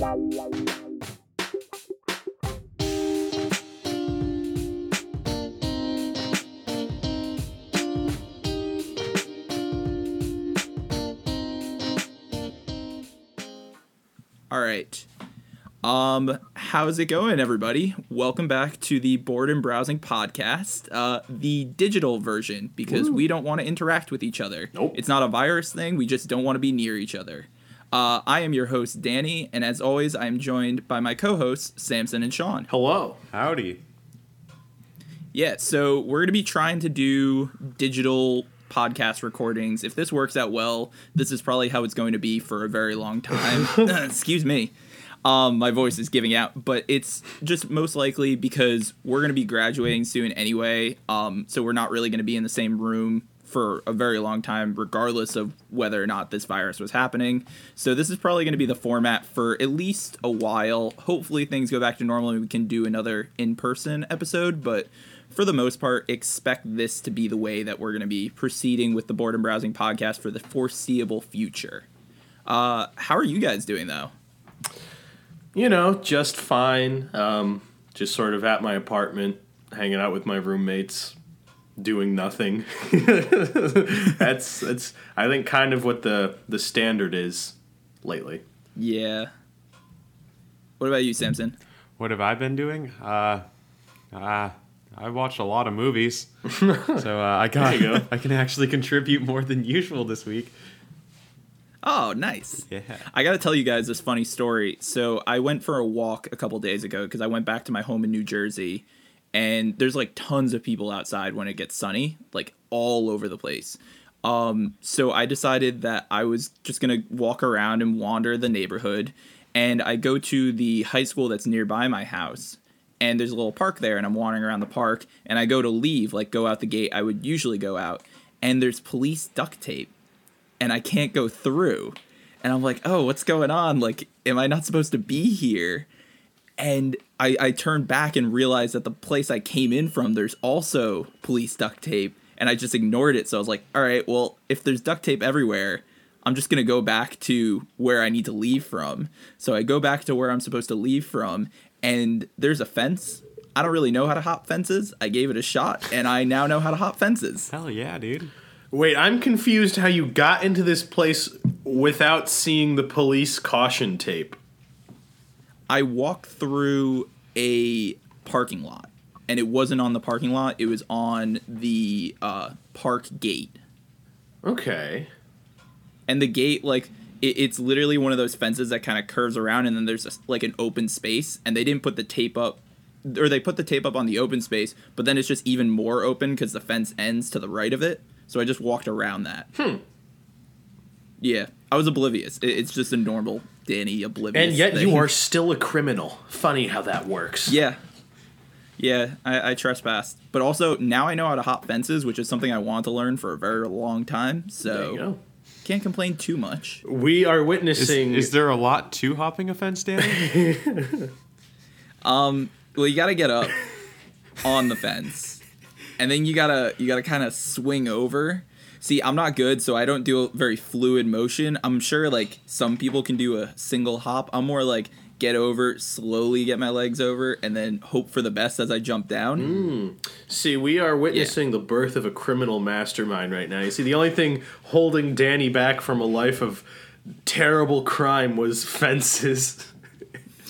All right. Um, how's it going, everybody? Welcome back to the Board and Browsing podcast, uh, the digital version, because we don't want to interact with each other. Nope. It's not a virus thing. We just don't want to be near each other. Uh, I am your host, Danny, and as always, I am joined by my co-hosts, Samson and Sean. Hello. Howdy. Yeah, so we're going to be trying to do digital podcast recordings. If this works out well, this is probably how it's going to be for a very long time. Excuse me. Um, my voice is giving out, but it's just most likely because we're going to be graduating soon anyway. Um, so we're not really going to be in the same room for a very long time, regardless of whether or not this virus was happening. So this is probably going to be the format for at least a while. Hopefully things go back to normal and we can do another in-person episode, but for the most part, expect this to be the way that we're going to be proceeding with the Board and Browsing podcast for the foreseeable future. Uh, how are you guys doing though? You know, just fine. Um, just sort of at my apartment, hanging out with my roommates, doing nothing. that's that's I think kind of what the the standard is lately. Yeah. What about you, Samson? What have I been doing? Uh, uh, I watched a lot of movies, so uh, I got go. I can actually contribute more than usual this week. Oh, nice. Yeah. I got to tell you guys this funny story. So I went for a walk a couple days ago because I went back to my home in New Jersey, and there's like tons of people outside when it gets sunny, like all over the place. Um, so I decided that I was just gonna walk around and wander the neighborhood, and I go to the high school that's nearby my house, and there's a little park there, and I'm wandering around the park, and I go to leave, like go out the gate I would usually go out, and there's police duct tape and I can't go through. And I'm like, oh, what's going on? Like, am I not supposed to be here? And I, I turned back and realized that the place I came in from, there's also police duct tape. And I just ignored it. So I was like, all right, well, if there's duct tape everywhere, I'm just going to go back to where I need to leave from. So I go back to where I'm supposed to leave from. And there's a fence. I don't really know how to hop fences. I gave it a shot, and I now know how to hop fences. Hell yeah, dude. Wait, I'm confused how you got into this place without seeing the police caution tape. I walked through a parking lot, and it wasn't on the parking lot. It was on the uh, park gate, Okay. and the gate like it, it's literally one of those fences that kind of curves around, and then there's a, like an open space, and they didn't put the tape up. Or they put the tape up on the open space, but then it's just even more open because the fence ends to the right of it. So I just walked around that. Hmm. Yeah, I was oblivious. It's just a normal Danny oblivious. And yet thing. you are still a criminal. Funny how that works. Yeah. Yeah, I, I trespassed. But also, now I know how to hop fences, which is something I want to learn for a very long time. There you So, go. can't complain too much. We are Is, witnessing is there a lot to hopping a fence, Danny? Um, well, you gotta get up on the fence, and then you gotta you gotta kind of swing over. See, I'm not good, so I don't do a very fluid motion. I'm sure like some people can do a single hop. I'm more like get over, slowly get my legs over, and then hope for the best as I jump down. Hmm. See, we are witnessing the birth of a criminal mastermind right now. You see, the only thing holding Danny back from a life of terrible crime was fences.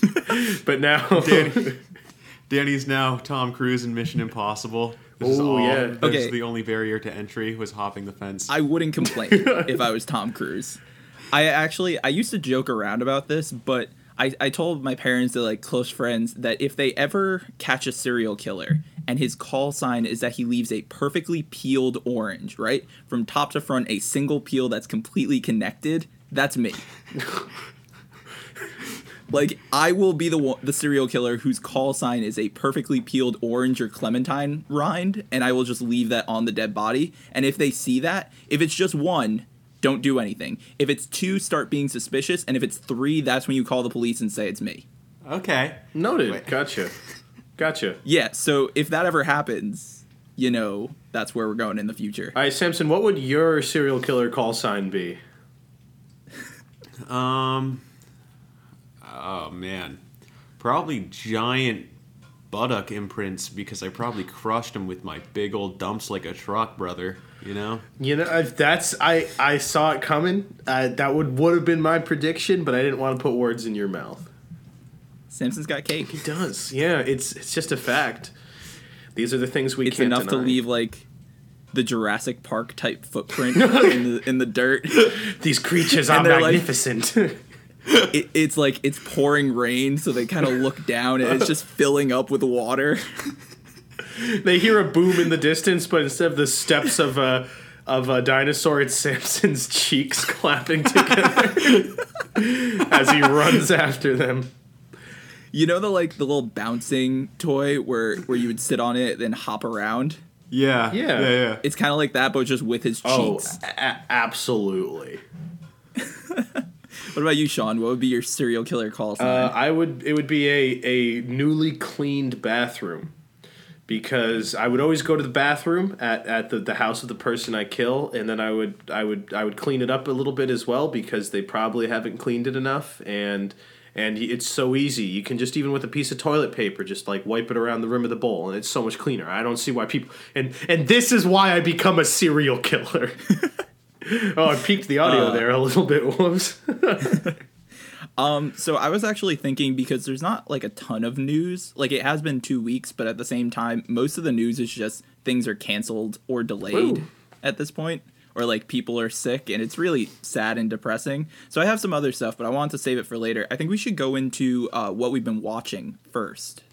but now, Danny. Danny's now Tom Cruise in Mission Impossible. This is Oh, all, yeah. This Okay. is the only barrier to entry was hopping the fence. I wouldn't complain if I was Tom Cruise. I actually I used to joke around about this, but I, I told my parents that like close friends that if they ever catch a serial killer and his call sign is that he leaves a perfectly peeled orange, right? From top to front, a single peel that's completely connected, that's me. like I will be the the serial killer whose call sign is a perfectly peeled orange or clementine rind, and I will just leave that on the dead body. And if they see that, if it's just one, don't do anything. If it's two, start being suspicious, and if it's three, that's when you call the police and say it's me. okay. noted. Wait. Gotcha. Gotcha. Yeah. So if that ever happens, you know that's where we're going in the future. All right, Samson, what would your serial killer call sign be? Um, oh man, probably giant buttock imprints because I probably crushed them with my big old dumps like a truck, brother. You know? You know, if that's I I saw it coming. Uh, that would would have been my prediction, but I didn't want to put words in your mouth. Samson's got cake. He does. Yeah, it's it's just a fact. These are the things we It's can't enough to leave like the Jurassic Park type footprint in the in the dirt. These creatures are And they're like- magnificent. It, it's like it's pouring rain, so they kind of look down and it's just filling up with water. they hear a boom in the distance, but instead of the steps of a of a dinosaur, it's Samson's cheeks clapping together as he runs after them. You know the like the little bouncing toy where where you would sit on it then hop around. Yeah. Yeah. Yeah. Yeah. It's kind of like that, but just with his Oh, cheeks. a- absolutely. What about you, Sean? What would be your serial killer call sign? Uh, I would. It would be a a newly cleaned bathroom, because I would always go to the bathroom at, at the, the house of the person I kill, and then I would I would I would clean it up a little bit as well because they probably haven't cleaned it enough, and and it's so easy. You can just even with a piece of toilet paper, just like wipe it around the rim of the bowl, and it's so much cleaner. I don't see why people and and this is why I become a serial killer. oh, I peaked the audio Uh, there a little bit. Whoops. Um, so I was actually thinking because there's not like a ton of news. Like it has been two weeks, but at the same time, most of the news is just things are canceled or delayed Ooh. at this point, or like people are sick, and it's really sad and depressing. So I have some other stuff, but I want to save it for later. I think we should go into uh, what we've been watching first.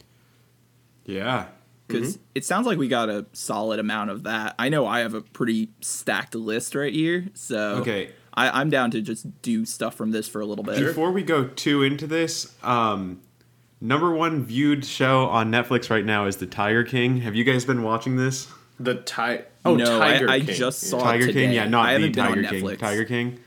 Yeah. Because it sounds like we got a solid amount of that. I know I have a pretty stacked list right here, so Okay. I, I'm down to just do stuff from this for a little bit. Before we go too into this, um, number one viewed show on Netflix right now is The Tiger King. Have you guys been watching this? The ti- Oh, no, Tiger I, I King. just saw Tiger it today. King, yeah, not I the haven't Tiger King. Netflix. Tiger King.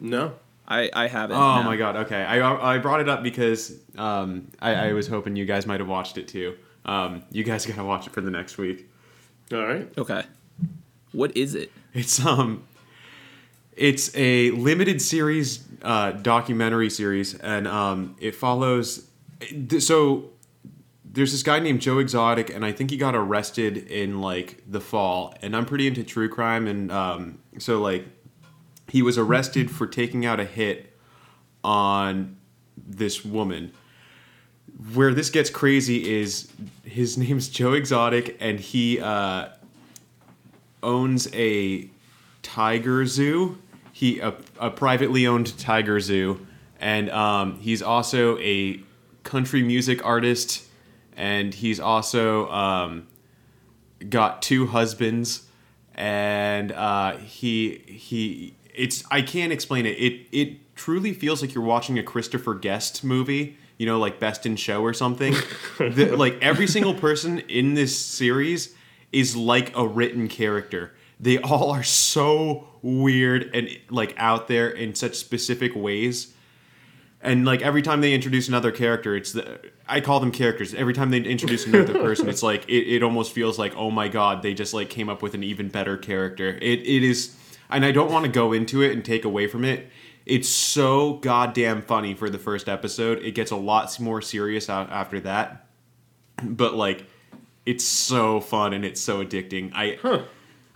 No. I, I haven't. Oh no. my god. Okay, I I brought it up because um, I, I was hoping you guys might have watched it too. Um, you guys gotta watch it for the next week. All right. Okay. What is it? It's um, it's a limited series, uh, documentary series, and um, it follows. So there's this guy named Joe Exotic, and I think he got arrested in like the fall. And I'm pretty into true crime, and um, so like he was arrested for taking out a hit on this woman. Where this gets crazy is his name's Joe Exotic, and he uh, owns a tiger zoo. He a, a privately owned tiger zoo, and um, he's also a country music artist, and he's also um, got two husbands, and uh, he he it's I can't explain it. It it truly feels like you're watching a Christopher Guest movie. You know, like Best in Show or something. the, like every single person in this series is like a written character. They all are so weird and like out there in such specific ways. And like every time they introduce another character, it's the I call them characters. Every time they introduce another person, it's like it, it almost feels like oh my god, they just like came up with an even better character. It it is, and I don't want to go into it and take away from it. It's so goddamn funny for the first episode. It gets a lot more serious after that, but like it's so fun and it's so addicting. I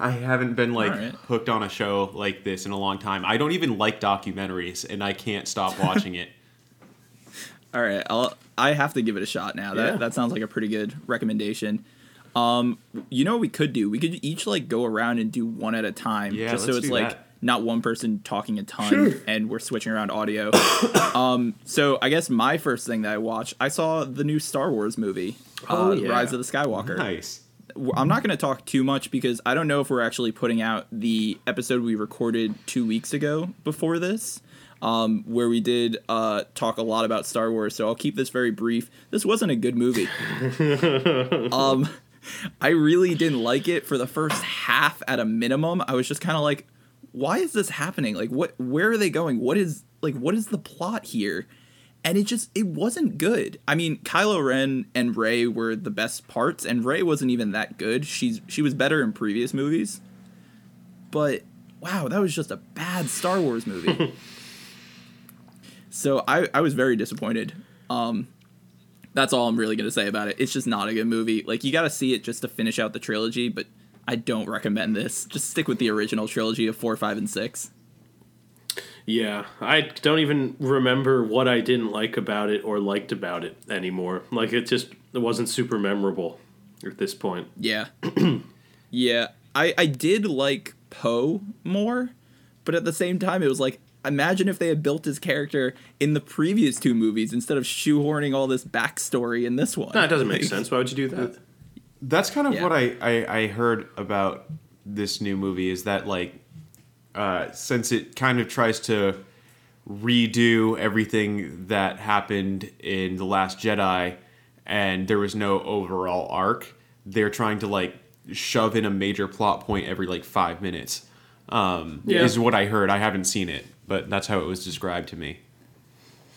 I haven't been like Alright. hooked on a show like this in a long time. I don't even like documentaries, and I can't stop watching it. All right, I'll I have to give it a shot now. That Yeah. that sounds like a pretty good recommendation. Um, you know what we could do? We could each like go around and do one at a time, Yeah, just so it's do like that. Not one person talking a ton and we're switching around audio. um, so I guess my first thing that I watched, I saw the new Star Wars movie, Oh, uh, yeah. Rise of the Skywalker. Nice. I'm not going to talk too much because I don't know if we're actually putting out the episode we recorded two weeks ago before this, um, where we did uh, talk a lot about Star Wars. So I'll keep this very brief. This wasn't a good movie. um, I really didn't like it for the first half at a minimum. I was just kind of like, why is this happening? Like, what? Where are they going? What is like? What is the plot here? and it just it wasn't good. I mean, Kylo Ren and Rey were the best parts, and Rey wasn't even that good. She's she was better in previous movies, but wow, that was just a bad Star Wars movie. So I, I was very disappointed. Um, that's all I'm really gonna say about it. It's just not a good movie. Like you got to see it just to finish out the trilogy, but I don't recommend this. Just stick with the original trilogy of four, five, and six. Yeah, I don't even remember what I didn't like about it or liked about it anymore. Like it just it wasn't super memorable at this point. Yeah, yeah. I I did like Poe more, but at the same time, it was like imagine if they had built his character in the previous two movies instead of shoehorning all this backstory in this one. No, it doesn't make sense. Why would you do that? That's kind of Yeah. what I, I, I heard about this new movie is that like uh, since it kind of tries to redo everything that happened in the Last Jedi, and there was no overall arc, they're trying to like shove in a major plot point every like five minutes. Um, Yeah. Is what I heard. I haven't seen it, but that's how it was described to me.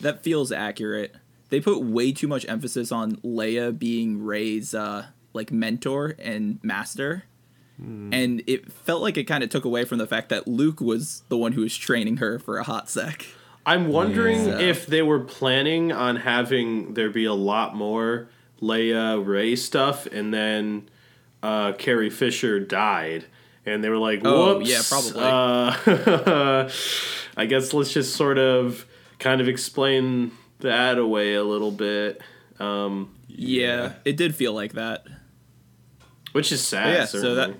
That feels accurate. They put way too much emphasis on Leia being Rey's uh, like mentor and master. And it felt like it kind of took away from the fact that Luke was the one who was training her for a hot sec. I'm wondering Yeah. if they were planning on having there be a lot more Leia Rey stuff, and then uh, Carrie Fisher died, and they were like, Oh, "Whoops, yeah, probably. Uh, I guess let's just sort of kind of explain that away a little bit, um, Yeah, it did feel like that. Which is sad. yeah, so that-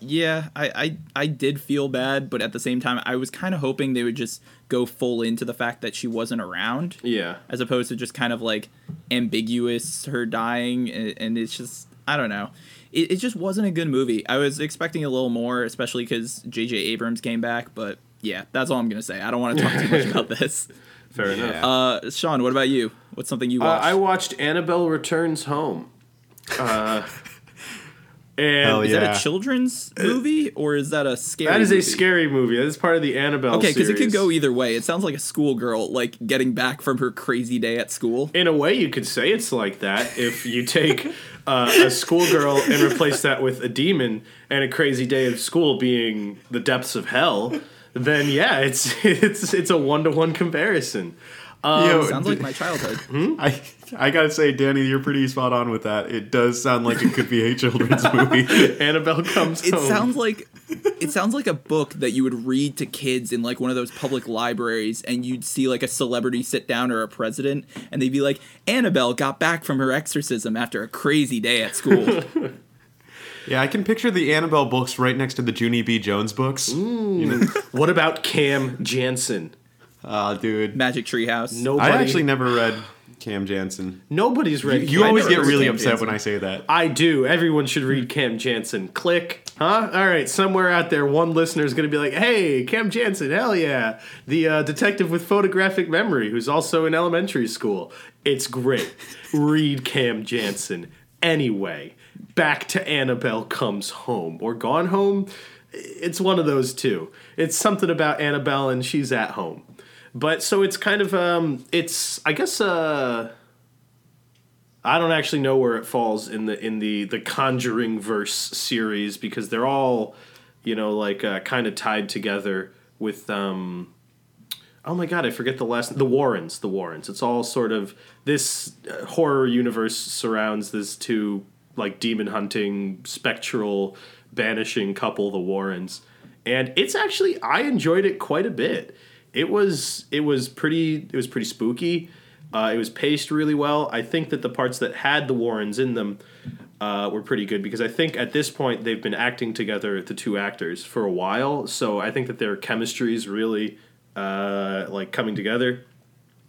Yeah, I, I I did feel bad, but at the same time, I was kind of hoping they would just go full into the fact that she wasn't around, yeah. as opposed to just kind of like ambiguous her dying, and, and it's just I don't know. It, it just wasn't a good movie. I was expecting a little more, especially because J.J. Abrams came back, but yeah, that's all I'm gonna say. I don't want to talk too much about this. Fair Yeah. enough. Uh, Sean, what about you? What's something you Uh, watched? I watched Annabelle Returns Home. Uh, and Hell is yeah. that a children's uh, movie or is that a scary? That is a scary movie. That is part of the Annabelle Okay, because it could go either way. It sounds like a schoolgirl like getting back from her crazy day at school. In a way, you could say it's like that if you take uh, a schoolgirl and replace that with a demon and a crazy day of school being the depths of hell. Then yeah, it's it's it's a one to one comparison. Yo, um, Sounds d- like my childhood. Hmm? I I gotta say, Danny, you're pretty spot on with that. It does sound like it could be a children's movie. Annabelle comes It home. sounds like it sounds like a book that you would read to kids in like one of those public libraries and you'd see like a celebrity sit down or a president and they'd be like Annabelle got back from her exorcism after a crazy day at school. Yeah, I can picture the Annabelle books right next to the Junie B. Jones books. You know, what about Cam Jansen? Ah, dude. Magic Treehouse. Nobody, I actually never read Cam Jansen. nobody's read. You Cam always get really Cam upset Jansen. when I say that. I do. Everyone should read Cam Jansen. Click. Huh? All right. Somewhere out there, one listener is going to be like, hey, Cam Jansen, hell yeah. The uh, detective with photographic memory who's also in elementary school. It's great. read Cam Jansen. Anyway, back to Annabelle Comes Home or Gone Home. It's one of those two. It's something about Annabelle and she's at home. But so it's kind of, um, it's, I guess, uh, I don't actually know where it falls in the in the the Conjuring verse series because they're all, you know, like uh, kind of tied together with um Oh my god, I forget the last the Warrens, the Warrens. It's all sort of this uh, horror universe surrounds this two like demon hunting spectral banishing couple the Warrens. And it's actually I enjoyed it quite a bit. It was it was pretty it was pretty spooky. Uh, it was paced really well. I think that the parts that had the Warrens in them uh, were pretty good because I think at this point they've been acting together, the two actors, for a while. So I think that their chemistry is really uh, like coming together.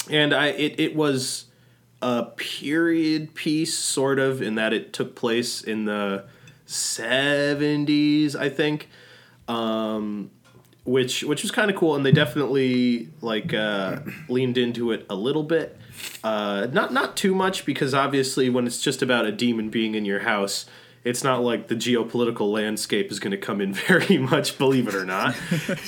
And I it, it was a period piece, sort of, in that it took place in the 70s, I think. Um, which which was kind of cool, and they definitely like uh, leaned into it a little bit. Uh, not not too much because obviously when it's just about a demon being in your house, it's not like the geopolitical landscape is going to come in very much. Believe it or not,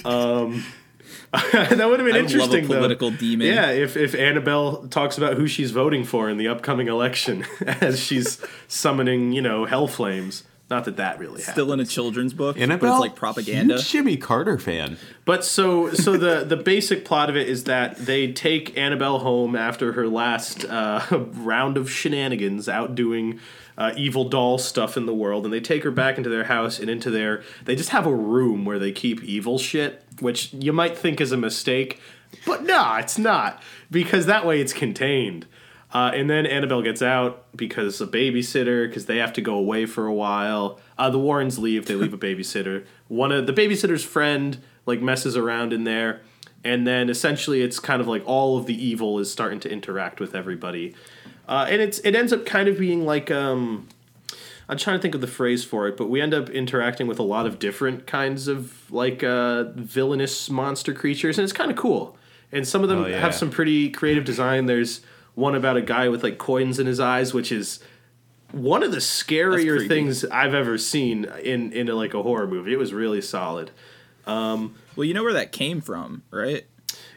um, that would have been I interesting. political though. demon. Yeah, if if Annabelle talks about who she's voting for in the upcoming election as she's summoning, you know, hell flames, Not that that really happened. Still in a children's book, Annabelle, but it's like propaganda. Huge Jimmy Carter fan. But so so the the basic plot of it is that they take Annabelle home after her last uh, round of shenanigans out doing uh, evil doll stuff in the world, and they take her back into their house and into their. They just have a room where they keep evil shit, which you might think is a mistake, but no, it's not because that way it's contained. Uh, and then Annabelle gets out because a babysitter, because they have to go away for a while. Uh, the Warrens leave; they leave a babysitter. One of the babysitter's friend like messes around in there, and then essentially it's kind of like all of the evil is starting to interact with everybody, uh, and it's it ends up kind of being like um, I'm trying to think of the phrase for it, but we end up interacting with a lot of different kinds of like uh, villainous monster creatures, and it's kind of cool. And some of them Oh, yeah. have some pretty creative design. There's one about a guy with like coins in his eyes, which is one of the scarier things I've ever seen in in like a horror movie. It was really solid. Um, well, you know where that came from, right?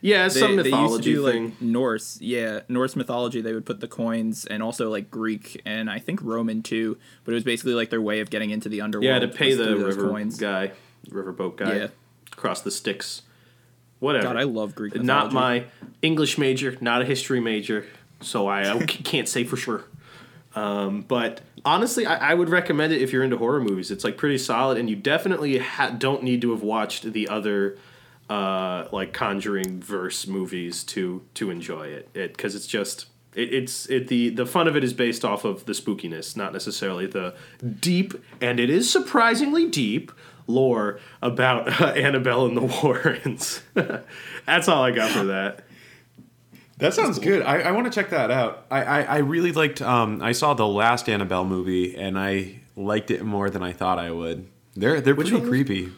Yeah, They, some they used to mythology do thing. like Norse, yeah, Norse mythology. They would put the coins and also like Greek and I think Roman too. But it was basically like their way of getting into the underworld. yeah, to pay the river guy, riverboat guy, Yeah. across the Styx. Whatever. God, I love Greek mythology. not my English major, not a history major, so I, I can't say for sure. Um, but honestly, I, I would recommend it if you're into horror movies. It's like pretty solid, and you definitely ha- don't need to have watched the other uh, like Conjuring verse movies to to enjoy it. It because it's just. It, it's it the the fun of it is based off of the spookiness, not necessarily the deep and it is surprisingly deep lore about uh, Annabelle and the Warrens. That's all I got for that. That sounds good. I, I want to check that out. I, I, I really liked. Um, I saw the last Annabelle movie, and I liked it more than I thought I would. They're they're Which pretty one creepy.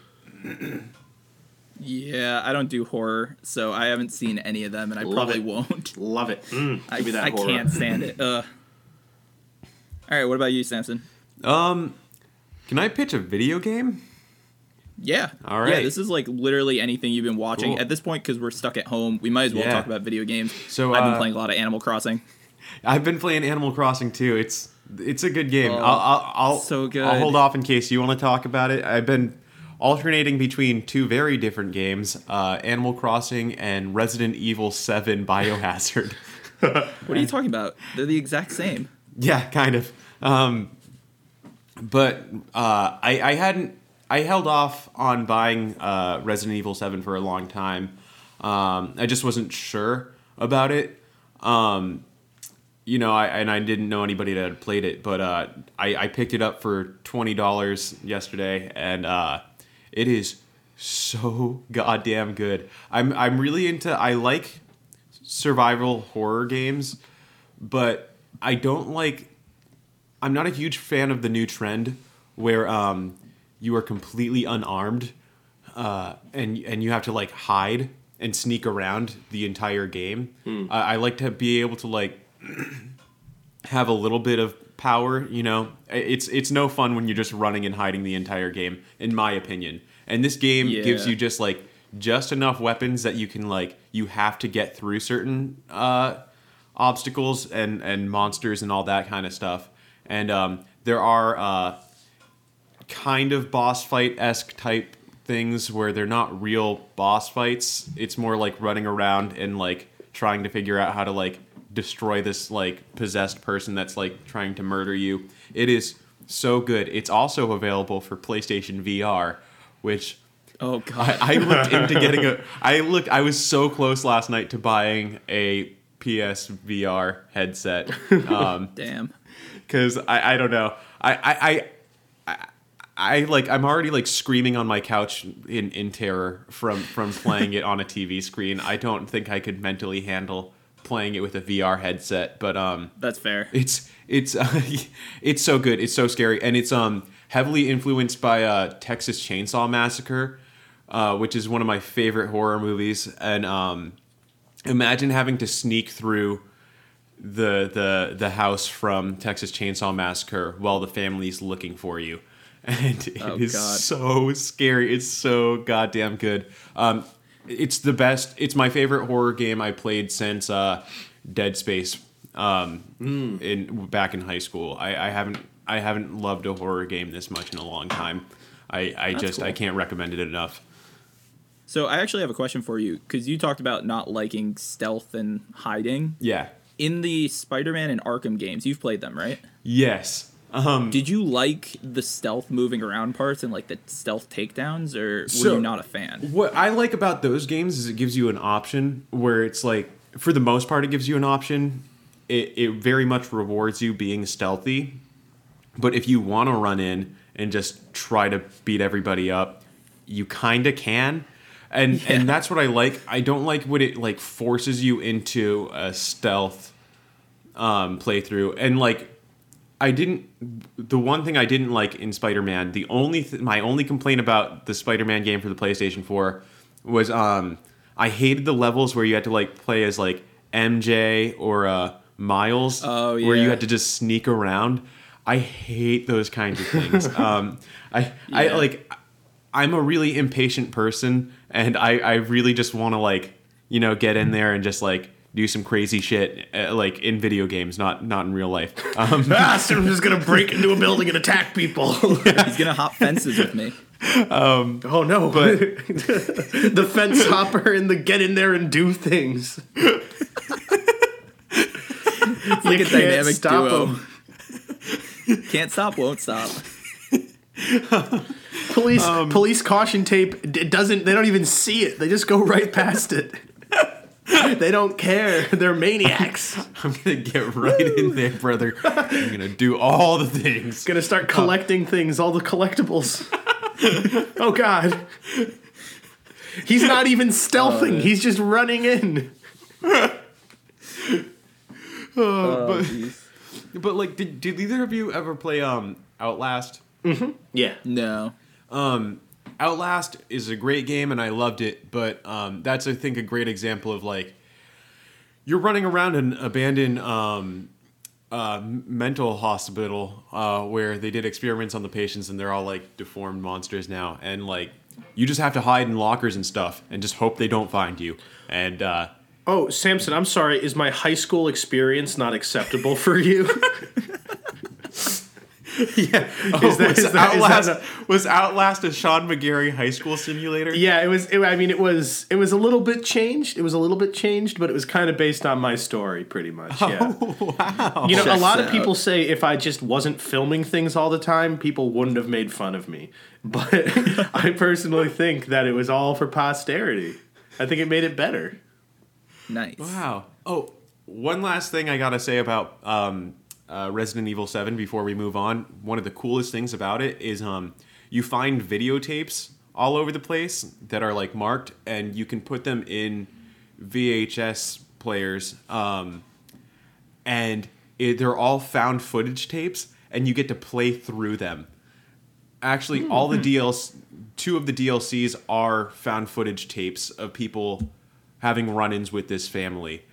Yeah, I don't do horror, so I haven't seen any of them, and I Love probably it. won't. Love it. Mm, I, give me that I horror. can't stand it. Uh. All right, what about you, Samson? Um, can I pitch a video game? Yeah. All Yeah, this is like literally anything you've been watching Cool. at this point because we're stuck at home. We might as well Yeah. talk about video games. So, I've been uh, playing a lot of Animal Crossing. I've been playing Animal Crossing too. It's it's a good game. Oh, I'll, I'll, I'll so good. I'll hold off in case you want to talk about it. I've been alternating between two very different games: uh, Animal Crossing and Resident Evil Seven Biohazard. What are you talking about? They're the exact same. Yeah, kind of. Um, but uh, I, I hadn't. I held off on buying uh, Resident Evil Seven for a long time. Um, I just wasn't sure about it. Um, you know, I and I didn't know anybody that had played it, but uh, I, I picked it up for twenty dollars yesterday, and uh, it is so goddamn good. I'm I'm really into. I like survival horror games, but I don't like. I'm not a huge fan of the new trend where um, you are completely unarmed, uh, and and you have to like hide and sneak around the entire game. I I like to be able to like have a little bit of power. You know, it's it's no fun when you're just running and hiding the entire game, in my opinion. And this game gives you just like just enough weapons that you can like you have to get through certain uh, obstacles and and monsters and all that kind of stuff. And um, there are uh, kind of boss fight esque type things where they're not real boss fights. It's more like running around and like trying to figure out how to like destroy this like possessed person that's like trying to murder you. It is so good. It's also available for PlayStation VR, which Oh god. I, I looked into getting a. I looked. I was so close last night to buying a PS VR headset. Um, Damn. because I, I don't know I, I I like I'm already like screaming on my couch in in terror from from playing it on a TV screen. I don't think I could mentally handle playing it with a VR headset, but um That's fair. it's it's uh, it's so good. It's so scary, and it's um heavily influenced by uh, Texas Chainsaw Massacre, uh, which is one of my favorite horror movies. And um, imagine having to sneak through the the the house from Texas Chainsaw Massacre while the family's looking for you. And it is Oh, God. so scary. It's so goddamn good. Um, it's the best. It's my favorite horror game I played since uh, Dead Space. Um, in back in high school, I, I haven't I haven't loved a horror game this much in a long time. I, I just I can't recommend it enough. So I actually have a question for you because you talked about not liking stealth and hiding. Yeah. In the Spider-Man and Arkham games, you've played them, right? Yes. Um, Did you like the stealth moving around parts and like the stealth takedowns, or were So- you not a fan? What I like about those games is it gives you an option where it's like, for the most part, it gives you an option. It, it very much rewards you being stealthy. But if you want to run in and just try to beat everybody up, you kind of can. And Yeah. and that's what I like. I don't like what it like forces you into a stealth um, playthrough. And like I didn't. The one thing I didn't like in Spider-Man, the only th- my only complaint about the Spider-Man game for the PlayStation 4 was um I hated the levels where you had to like play as like MJ or uh Miles, Oh, where you had to just sneak around. I hate those kinds of things. um, I I like. I'm a really impatient person, and I I really just want to like you know get in there and just like do some crazy shit uh, like in video games, not not in real life. Um, ah, so I'm just gonna break into a building and attack people. He's gonna hop fences with me. oh no! But the fence hopper and the get in there and do things. It's like a can't dynamic stop duo. 'em. Can't stop, won't stop. Police Um, police caution tape d- doesn't. They don't even see it. They just go right past it. they don't care. They're maniacs. I'm gonna get right in there, brother. I'm gonna do all the things. Gonna start collecting things, all the collectibles. oh god. He's not even stealthing. He's just running in. Oh, jeez. But like, did, did either of you ever play um Outlast? Mm-hmm. Yeah. no. Um, Outlast is a great game and I loved it, but um, that's I think a great example of like you're running around an abandoned um, uh, mental hospital uh, where they did experiments on the patients and they're all like deformed monsters now, and like you just have to hide in lockers and stuff and just hope they don't find you. And uh, Oh, Samson, I'm sorry. Is my high school experience not acceptable for you? yeah, Is that- was, is that- is Outlast, that was Outlast a Sean McGarry high school simulator? yeah, it was. It, I mean, it was. It was a little bit changed. It was a little bit changed, but it was kind of based on my story, pretty much. Yeah. wow. You know, a Checks lot of out. people say if I just wasn't filming things all the time, people wouldn't have made fun of me. But I personally think that it was all for posterity. I think it made it better. Nice. Wow. Oh, one last thing I gotta say about um, uh, Resident Evil Seven before we move on. One of the coolest things about it is um, you find videotapes all over the place that are like marked, and you can put them in VHS players, um, and it, they're all found footage tapes, and you get to play through them. Actually, all the DLC, two of the DLCs are found footage tapes of people having run-ins with this family.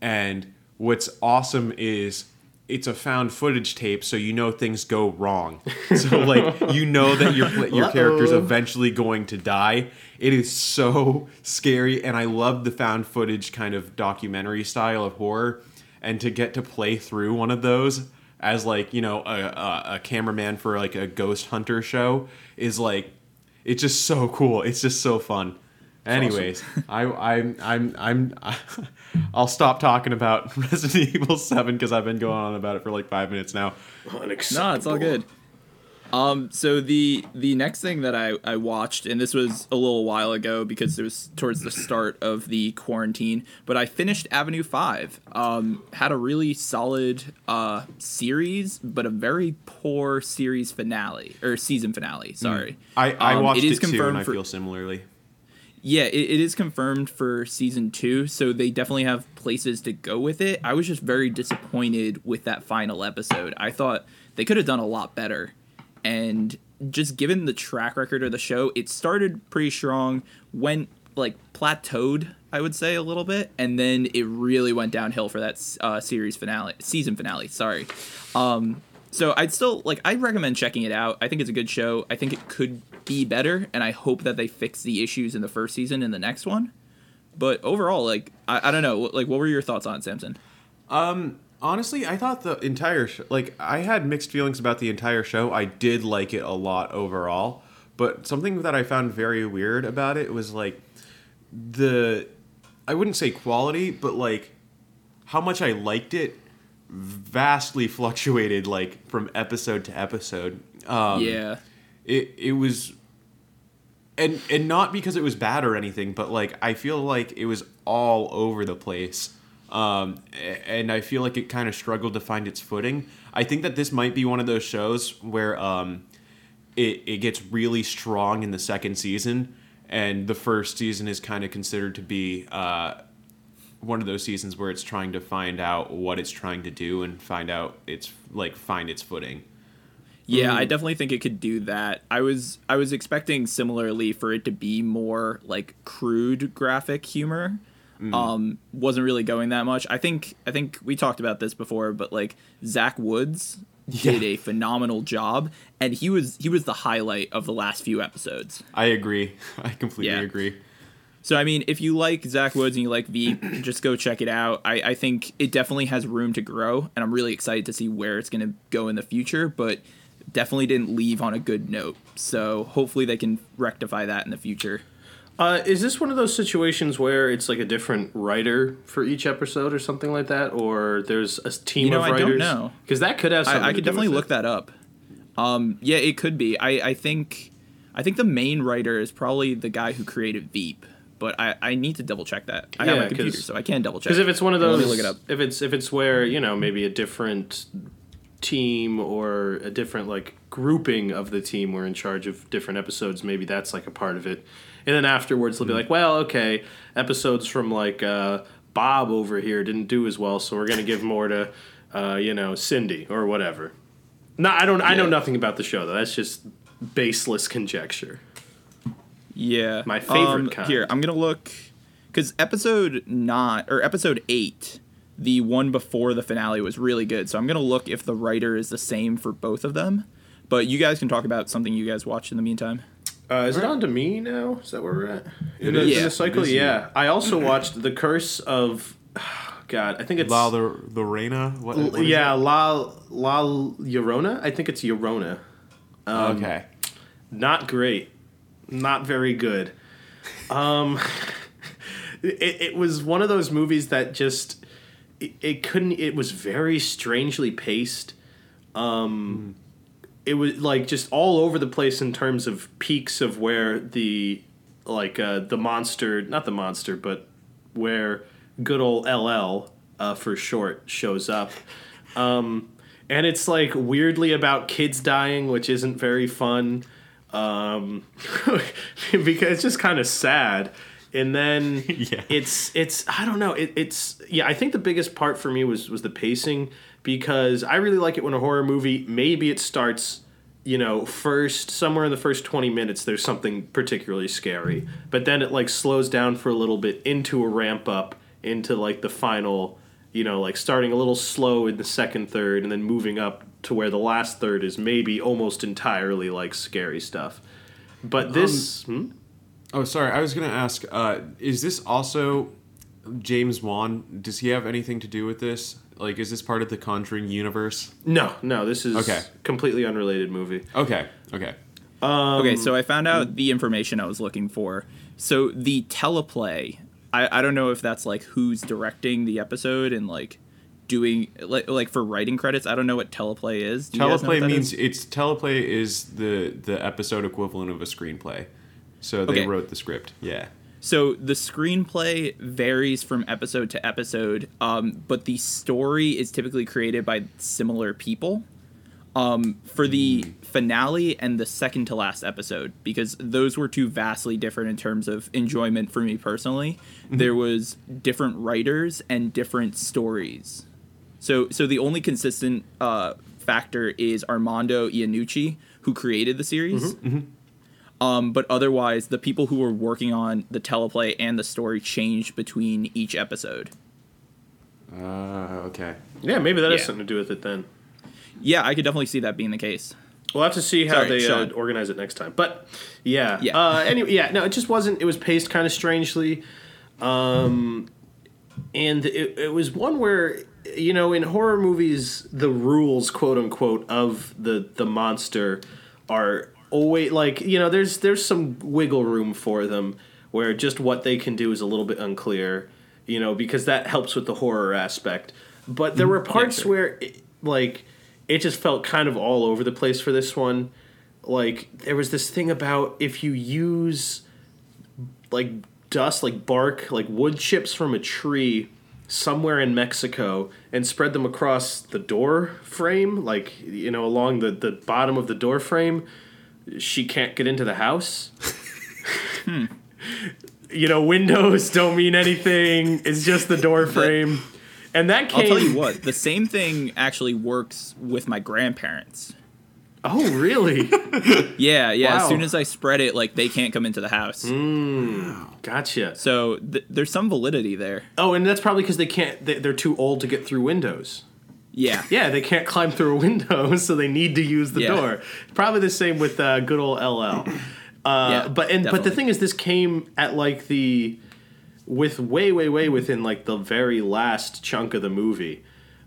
And what's awesome is it's a found footage tape, so you know things go wrong. So like you know that your your character's eventually going to die. It is so scary, and I love the found footage kind of documentary style of horror. And to get to play through one of those as like you know a, a, a cameraman for like a ghost hunter show is like it's just so cool. It's just so fun. Anyways, I, I'm I'm I'm I'll stop talking about Resident Evil Seven because I've been going on about it for like five minutes now. No, it's all good. Um, so the the next thing that I, I watched, and this was a little while ago because it was towards the start of the quarantine, but I finished Avenue Five. Um, had a really solid uh series, but a very poor series finale or season finale. Sorry, I, I Um, watched it it, is too, and confirmed I for- feel similarly. Yeah, it, it is confirmed for season two, so they definitely have places to go with it. I was just very disappointed with that final episode. I thought they could have done a lot better. And just given the track record of the show, it started pretty strong, went like plateaued, I would say, a little bit, and then it really went downhill for that uh, series finale, season finale. Sorry. Um, so I'd still like I'd recommend checking it out. I think it's a good show. I think it could be better, and I hope that they fix the issues in the first season in the next one. But overall, like I, I don't know, like what were your thoughts on it, Samson? Um, honestly, I thought the entire show, like, I had mixed feelings about the entire show. I did like it a lot overall, but something that I found very weird about it was like the, I wouldn't say quality, but like how much I liked it vastly fluctuated, like from episode to episode. Um, yeah. It it was and and not because it was bad or anything but like i feel like it was all over the place. Um and i feel like it kind of struggled to find its footing. I think that this might be one of those shows where um it, it gets really strong in the second season and the first season is kind of considered to be uh one of those seasons where it's trying to find out what it's trying to do and find out its like find its footing Yeah, I definitely think it could do that. I was I was expecting similarly for it to be more like crude graphic humor. Um, wasn't really going that much. I think I think we talked about this before, but like Zach Woods did a phenomenal job, and he was he was the highlight of the last few episodes. i agree i completely Yeah. agree So I mean, if you like Zach Woods and you like Veep, just go check it out. I, I think it definitely has room to grow, and I'm really excited to see where it's going to go in the future. But definitely didn't leave on a good note. So hopefully they can rectify that in the future. Uh, is this one of those situations where it's like a different writer for each episode or something like that, or there's a team You know, of I don't writers? know. because that could have. Something I, I could definitely look it. that up. Um, yeah, it could be. I, I think I think the main writer is probably the guy who created Veep. But I, I need to double check that. I have Yeah, my computer, so I can double check. Because if it's one of Let those, me look it up. if it's if it's where you know maybe a different team or a different like grouping of the team were in charge of different episodes, maybe that's like a part of it. And then afterwards they'll be like, well, okay, episodes from like uh, Bob over here didn't do as well, so we're gonna give more to uh, you know Cindy or whatever. No, I don't. I know Yeah. nothing about the show though. That's just baseless conjecture. Yeah, My favorite Um, kind. Here, I'm gonna look because episode nine or episode eight, the one before the finale was really good. So I'm gonna look if the writer is the same for both of them. But you guys can talk about something you guys watched in the meantime. Uh, is it on to me now? Is that where we're at? In, It the, in Yeah. cycle, It is yeah. I also watched The Curse of. God, I think it's. La the Lorena. What, L- yeah. La La Llorona. I think it's Llorona. Um, okay. Not great. Not very good. Um, it, it was one of those movies that just it, it couldn't. It was very strangely paced. Um, it was like just all over the place in terms of peaks of where the like uh, the monster, not the monster, but where good old LL uh, for short shows up. Um, and it's like weirdly about kids dying, which isn't very fun. Um, because it's just kind of sad. And then Yeah. it's it's I don't know it, it's yeah I think the biggest part for me was was the pacing because I really like it when a horror movie maybe it starts you know first somewhere in the first 20 minutes there's something particularly scary but then it like slows down for a little bit into a ramp up into like the final you know like starting a little slow in the second third and then moving up to where the last third is maybe almost entirely like scary stuff but this hmm? Oh, sorry. I was gonna ask. Uh, is this also James Wan? Does he have anything to do with this? Like, is this part of the Conjuring universe? no no this is Okay. completely unrelated movie Okay. Okay. okay, so I found out the information I was looking for. So the teleplay, I, I don't know if that's like who's directing the episode and like doing like like for writing credits. I don't know what teleplay is. Do you guys know what teleplay that means is? it's teleplay is the the episode equivalent of a screenplay. So they Okay. wrote the script. Yeah. So the screenplay varies from episode to episode, um, but the story is typically created by similar people. Um, for the finale and the second to last episode, because those were two vastly different in terms of enjoyment for me personally. There was different writers and different stories. So, so the only consistent uh, factor is Armando Iannucci, who created the series. Um, but otherwise, the people who were working on the teleplay and the story changed between each episode. Uh, okay. yeah maybe that has something to do with it then Yeah, I could definitely see that being the case. We'll have to see how Sorry, they uh, organize it next time. But yeah, Yeah. Uh, anyway, yeah. No, it just wasn't. It was paced kind of strangely, um, and it, it was one where you know, in horror movies, the rules, quote unquote, of the the monster are always like you know, there's there's some wiggle room for them where just what they can do is a little bit unclear, you know, because that helps with the horror aspect. But there mm, were parts sure. where, it, like, it just felt kind of all over the place for this one. Like, there was this thing about if you use like dust, like bark, like wood chips from a tree somewhere in Mexico and spread them across the door frame, like you know, along the, the bottom of the door frame, she can't get into the house. Hmm. You know, windows don't mean anything. It's just the door frame. And that came I'll tell you what, the same thing actually works with my grandparents. Oh, really? Yeah, yeah. Wow. As soon as I spread it, like they can't come into the house. Hmm. gotcha. So th- there's some validity there. Oh, and that's probably because they can't. They're too old to get through windows. Yeah. Yeah, they can't climb through a window, so they need to use the Yeah. door. Probably the same with uh, good old LL. Uh, Yeah, but and but the thing is, this came at like the with way way way within like the very last chunk of the movie.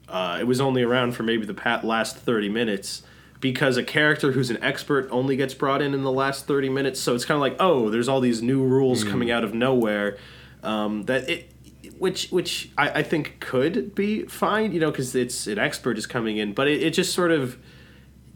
Uh, it was only around for maybe the pat last thirty minutes because a character who's an expert only gets brought in in the last thirty minutes. So it's kind of like oh, there's all these new rules coming out of nowhere. Um, that it which which I, I think could be fine, you know, because it's an expert is coming in, but it, it just sort of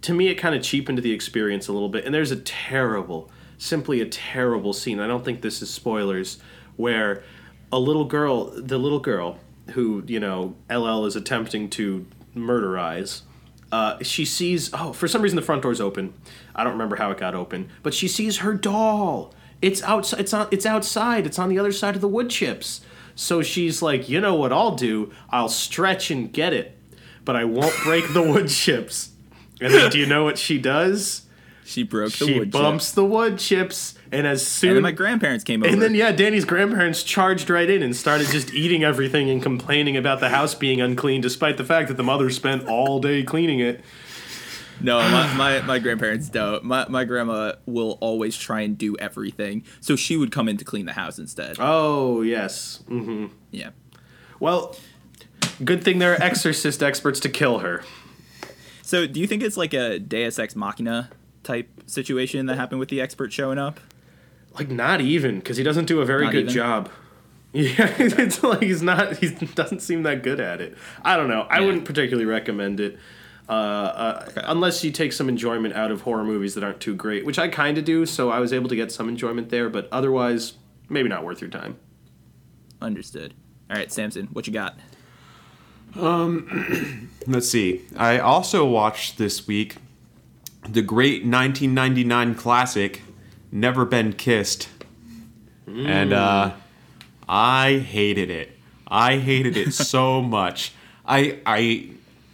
to me it kind of cheapened the experience a little bit. And there's a terrible, simply a terrible scene. I don't think this is spoilers, where a little girl, the little girl who you know LL is attempting to murderize. Uh, she sees oh for some reason the front door's open. I don't remember how it got open, but she sees her doll. It's outside. It's on. It's outside. It's on the other side of the wood chips. So she's like, you know what I'll do? I'll stretch and get it, but I won't break the wood chips. And then do you know what she does? She broke the wood chips. She wood bumps chip. the wood chips, and as soon And then my grandparents came over. and then yeah, Danny's grandparents charged right in and started just eating everything and complaining about the house being unclean, despite the fact that the mother spent all day cleaning it. No, my, my, my grandparents don't. My, my grandma will always try and do everything. So she would come in to clean the house instead. Oh yes. Mm-hmm. Yeah. Well, good thing there are exorcist experts to kill her. So do you think it's like a Deus Ex Machina type situation that happened with the expert showing up? Like not even because he doesn't do a very Not good even? job. Yeah, it's like he's not. He doesn't seem that good at it. I don't know. I Yeah. wouldn't particularly recommend it. Uh, uh, Unless you take some enjoyment out of horror movies that aren't too great, which I kind of do, so I was able to get some enjoyment there, but otherwise, maybe not worth your time. Understood. All right, Samson, what you got? Um, Let's see. I also watched this week the great 1999 classic, Never Been Kissed. And uh, I hated it. I hated it so much. I I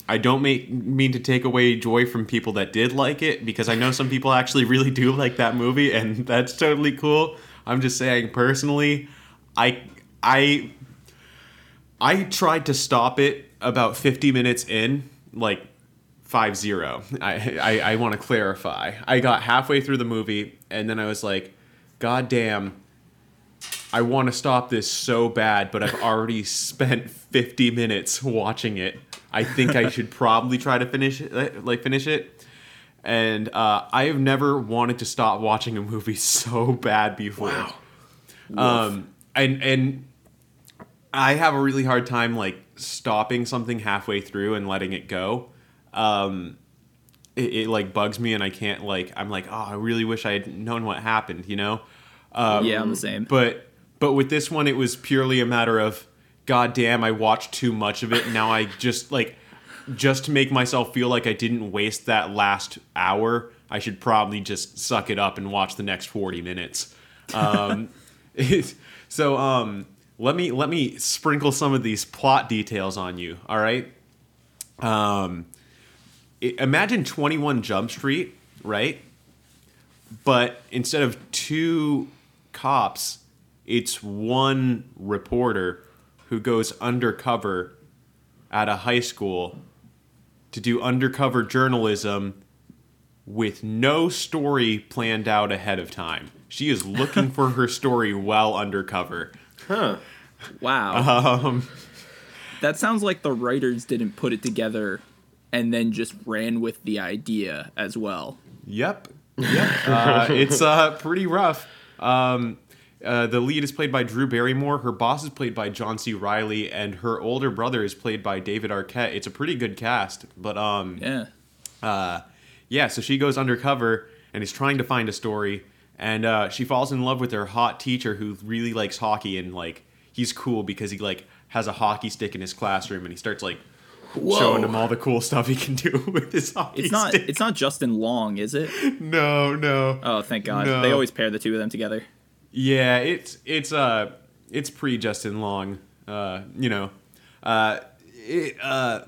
I don't make, mean to take away joy from people that did like it because I know some people actually really do like that movie and that's totally cool. I'm just saying personally, I I I tried to stop it about 50 minutes in, like 5 0. I, I, I want to clarify. I got halfway through the movie and then I was like, God damn, I want to stop this so bad, but I've already spent 50 minutes watching it. I think I should probably try to finish it, like finish it. And uh, I have never wanted to stop watching a movie so bad before. Wow. Um, and and I have a really hard time like stopping something halfway through and letting it go. Um, it, it like bugs me, and I can't like. I'm like, oh, I really wish I had known what happened, you know. Um, yeah, I'm the same. But but with this one, it was purely a matter of, God damn, I watched too much of it. Now I just like, just to make myself feel like I didn't waste that last hour, I should probably just suck it up and watch the next forty minutes. Um, so um, let me let me sprinkle some of these plot details on you. All right. Um, imagine Twenty One Jump Street, right? But instead of two cops, it's one reporter who goes undercover at a high school to do undercover journalism with no story planned out ahead of time. She is looking for her story while undercover. Huh. Wow. Um, that sounds like the writers didn't put it together and then just ran with the idea as well. Yep. Yep. uh, it's uh, pretty rough. Um, uh, the lead is played by Drew Barrymore. Her boss is played by John C. Reilly, and her older brother is played by David Arquette. It's a pretty good cast, but um, Yeah. uh, yeah. So she goes undercover and is trying to find a story, and uh, she falls in love with her hot teacher who really likes hockey, and like he's cool because he like has a hockey stick in his classroom, and he starts like showing him all the cool stuff he can do with his hockey It's not stick. it's not Justin Long, is it? no, no. Oh, thank God. No. They always pair the two of them together. Yeah, it's it's uh it's pre Justin Long. Uh, you know, uh, it, uh,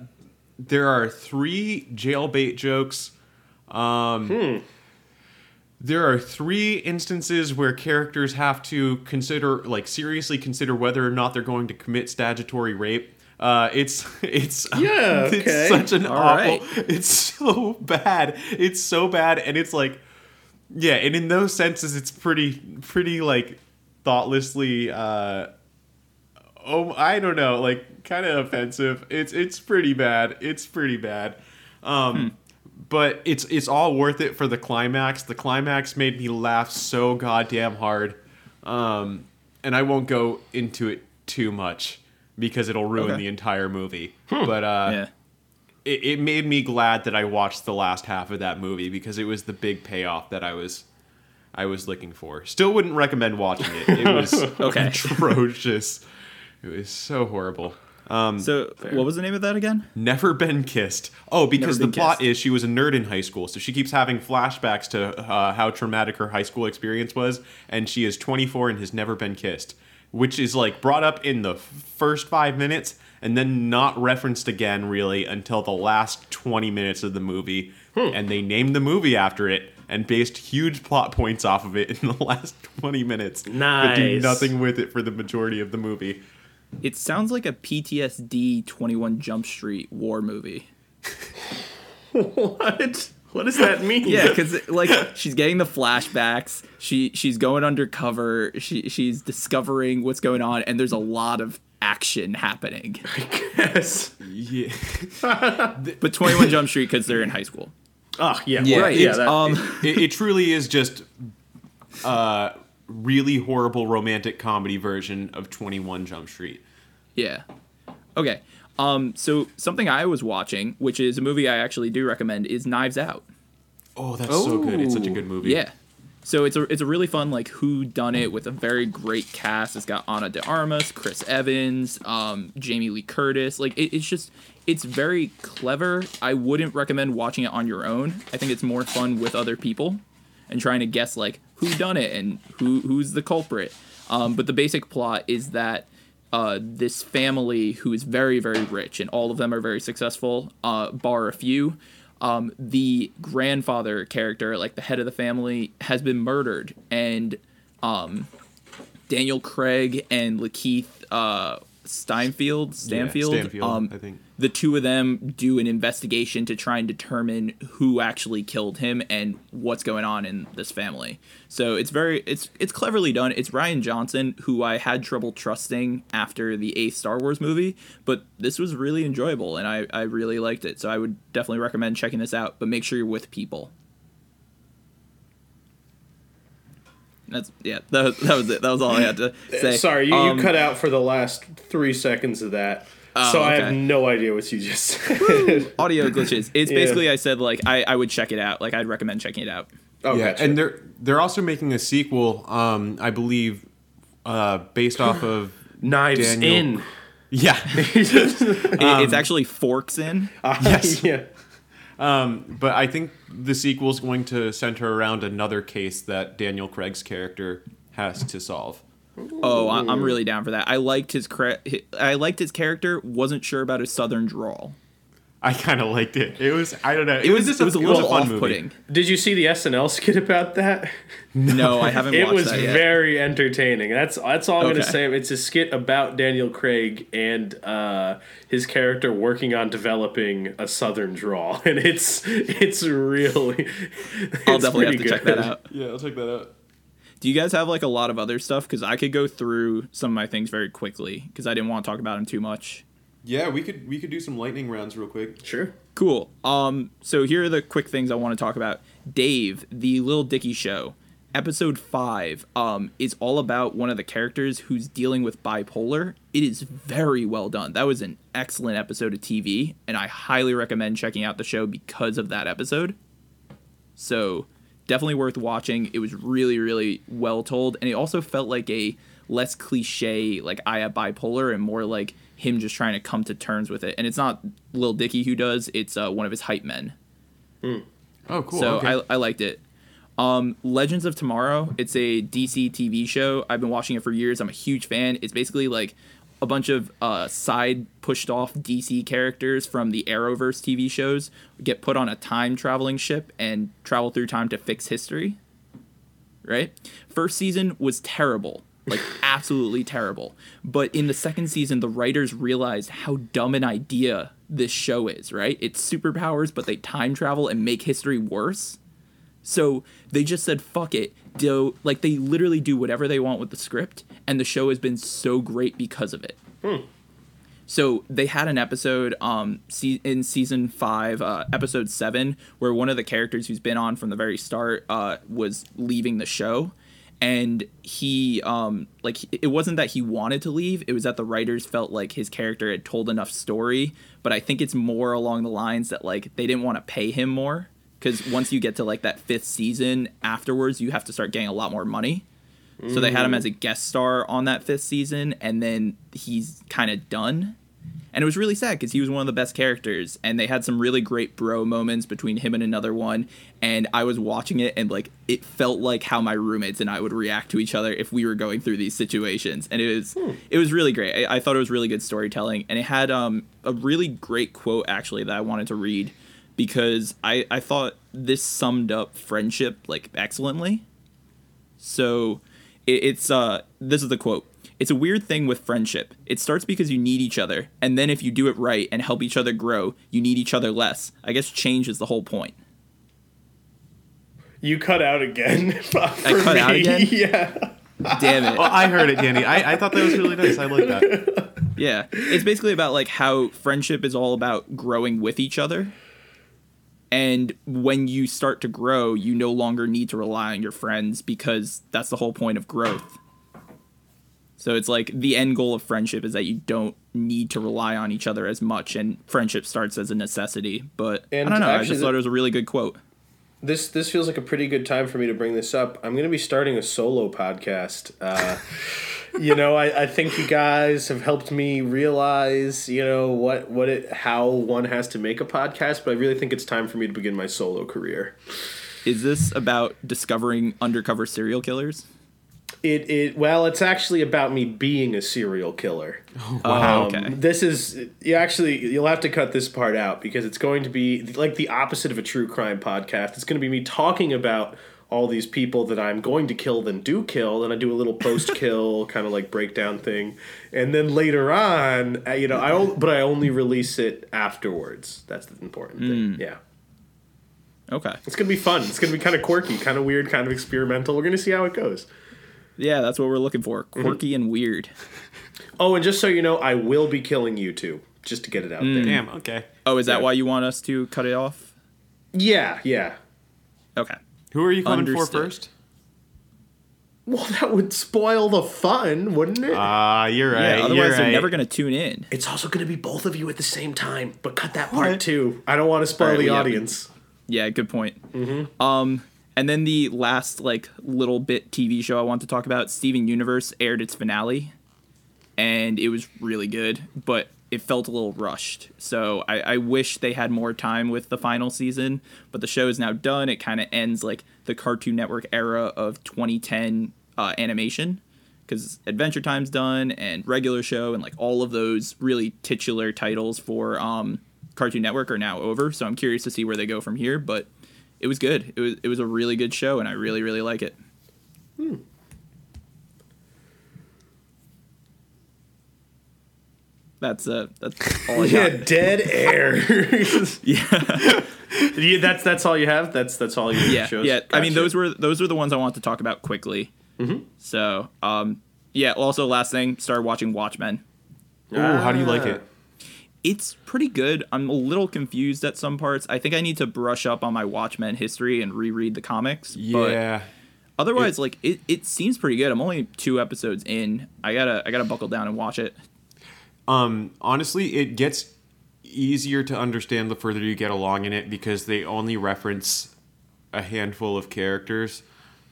there are three jailbait jokes. Um, There are three instances where characters have to consider, like, seriously consider whether or not they're going to commit statutory rape. Uh, it's it's Yeah, okay. it's such an All awful. right. It's so bad. It's so bad, and it's like yeah, and in those senses, it's pretty, pretty like thoughtlessly. uh Oh, I don't know, like kind of offensive. It's it's pretty bad. It's pretty bad. Um, but it's it's all worth it for the climax. The climax made me laugh so goddamn hard. Um, and I won't go into it too much because it'll ruin Okay. the entire movie. But uh, yeah. It, it made me glad that I watched the last half of that movie because it was the big payoff that I was I was looking for. Still wouldn't recommend watching it. It was Okay. atrocious. It was so horrible. Um, So, what was the name of that again? Never been kissed. Oh, because the plot Kissed. is she was a nerd in high school, so she keeps having flashbacks to uh, how traumatic her high school experience was, and she is 24 and has never been kissed, which is like brought up in the first five minutes and then not referenced again really until the last 20 minutes of the movie, hmm. and they named the movie after it and based huge plot points off of it in the last 20 minutes, but do nothing with it for the majority of the movie. It sounds like a PTSD 21 Jump Street war movie. What? What does that mean? Yeah, because like she's getting the flashbacks. She she's going undercover. She she's discovering what's going on, and there's a lot of action happening. I yes. Yeah. But 21 Jump Street because they're in high school. Oh yeah. Yeah, right. Yeah. That, Um, it, it truly is just a really horrible romantic comedy version of 21 Jump Street. Yeah. Okay. Um. So something I was watching, which is a movie I actually do recommend, is Knives Out. Oh, that's so good. It's such a good movie. Yeah. So it's a it's a really fun like who done it with a very great cast. It's got Ana de Armas, Chris Evans, um, Jamie Lee Curtis. Like it, it's just it's very clever. I wouldn't recommend watching it on your own. I think it's more fun with other people and trying to guess like who done it and who who's the culprit. Um, but the basic plot is that uh, this family who is very very rich and all of them are very successful, uh, bar a few. Um, the grandfather character, like the head of the family, has been murdered, and um, Daniel Craig and Lakeith uh, Steinfield, Stanfield, Stanfield, um, I think. the two of them do an investigation to try and determine who actually killed him and what's going on in this family. So it's very it's it's cleverly done. It's Rian Johnson who I had trouble trusting after the eighth Star Wars movie, but this was really enjoyable and I, I really liked it. So I would definitely recommend checking this out, but make sure you're with people. That's yeah, that, that was it. That was all I had to say. Sorry, you, Um, you cut out for the last three seconds of that. Oh, so I have no idea what you just said. audio glitches. It's Yeah. basically I said like I, I would check it out. Like I'd recommend checking it out. oh, yeah, gotcha. and they're they're also making a sequel. Um, I believe, uh, based off of Knives Daniel- in. yeah, It- Um, it's actually forks in. Yes. yeah. Um, but I think the sequel is going to center around another case that Daniel Craig's character has to solve. Oh, I'm really down for that. I liked his I liked his character. Wasn't sure about his southern drawl. I kind of liked it. It was I don't know. It, It was just it was a it little fun off movie. putting. Did you see the SNL skit about that? No, I haven't It watched was that yet. very entertaining. That's that's all I'm Okay. gonna say. It's a skit about Daniel Craig and uh, his character working on developing a Southern drawl, and it's it's really. I'll it's definitely have pretty to check that good. out. Yeah, I'll check that out. Do you guys have like a lot of other stuff? Because I could go through some of my things very quickly because I didn't want to talk about them too much. Yeah, we could we could do some lightning rounds real quick. Sure. Cool. Um, so here are the quick things I want to talk about. Dave, the Lil Dicky show, episode five, um, is all about one of the characters who's dealing with bipolar. It is very well done. That was an excellent episode of TV, and I highly recommend checking out the show because of that episode. So definitely worth watching. It was really, really well told, and it also felt like a less cliche, like I have bipolar, and more like him just trying to come to terms with it. And it's not Lil Dicky who does; it's uh, one of his hype men. Oh, cool. So okay. I, I liked it. Um, Legends of Tomorrow. It's a DC TV show. I've been watching it for years. I'm a huge fan. It's basically like a bunch of uh, side pushed off DC characters from the Arrowverse TV shows get put on a time traveling ship and travel through time to fix history. Right? First season was terrible. Like absolutely terrible. But in the second season the writers realized how dumb an idea this show is, right? It's superpowers but they time travel and make history worse. So they just said, fuck it. Do like they literally do whatever they want with the script, and the show has been so great because of it. So they had an episode um se- in season five, uh, episode seven, where one of the characters who's been on from the very start uh, was leaving the show, and he um like it wasn't that he wanted to leave; it was that the writers felt like his character had told enough story. But I think it's more along the lines that like they didn't want to pay him more because once you get to like that fifth season afterwards, you have to start getting a lot more money. So they had him as a guest star on that fifth season, and then he's kind of done. And it was really sad because he was one of the best characters, and they had some really great bro moments between him and another one. And I was watching it, and like it felt like how my roommates and I would react to each other if we were going through these situations. And it was it was really great. I, I thought it was really good storytelling, and it had um, a really great quote actually that I wanted to read because I I thought this summed up friendship like excellently. So it's uh this is the quote. It's a weird thing with friendship. It starts because you need each other, and then if you do it right and help each other grow, you need each other less. I guess change is the whole point. You cut out again. I cut out again? Yeah. Damn it. Oh, I heard it, Danny. I, I thought that was really nice. I like that. Yeah. It's basically about like how friendship is all about growing with each other. And when you start to grow, you no longer need to rely on your friends because that's the whole point of growth. So it's like the end goal of friendship is that you don't need to rely on each other as much and friendship starts as a necessity. But And I don't know, I just thought it was a really good quote. This this feels like a pretty good time for me to bring this up. I'm going to be starting a solo podcast. Uh, you know, I, I think you guys have helped me realize, you know, what what it how one has to make a podcast. But I really think it's time for me to begin my solo career. Is this about discovering undercover serial killers? It it well, it's actually about me being a serial killer. Oh, Um, okay. This is you actually you'll have to cut this part out because it's going to be like the opposite of a true crime podcast. It's going to be me talking about all these people that I'm going to kill then do kill, and I do a little post kill kind of like breakdown thing, and then later on, uh, you know, I on- but I only release it afterwards. That's the important thing. Yeah. Okay. It's gonna be fun. It's gonna be kind of quirky, kind of weird, kind of experimental. We're gonna see how it goes. Yeah, that's what we're looking for. Mm-hmm. Quirky and weird. Oh, and just so you know, I will be killing you too, just to get it out there. Damn. Okay. Oh, is that Yeah. why you want us to cut it off? Yeah, yeah. Okay. Who are you coming Understood. for first? Well, that would spoil the fun, wouldn't it? Ah, you're right. Yeah, you're otherwise they're right. never going to tune in. it's also going to be both of you at the same time, but cut that part too. I don't want to spoil Alright, the well, yeah, audience. Yeah, good point. Um, and then the last like little bit TV show I want to talk about, Steven Universe, aired its finale, and it was really good, but it felt a little rushed. So I, I wish they had more time with the final season, but the show is now done. It kind of ends like the Cartoon Network era of 2010 uh, animation. Because Adventure Time's done, and regular show, and like all of those really titular titles for um, Cartoon Network are now over. So I'm curious to see where they go from here. But it was good. It was it was a really good show, and I really really like it. That's uh that's all I Yeah, got. dead air. yeah. You- that's that's all you have. That's that's all you yeah, shows. yeah. I mean, those were those were the ones I want to talk about quickly. Mm-hmm. So, um, yeah. Also, last thing, started watching Watchmen. Ooh, how do you like Ah. it? It's pretty good. I'm a little confused at some parts. I think I need to brush up on my Watchmen history and reread the comics. But Yeah. otherwise, like it, it seems pretty good. I'm only two episodes in. I gotta I gotta buckle down and watch it. Um, honestly, it gets easier to understand the further you get along in it because they only reference a handful of characters,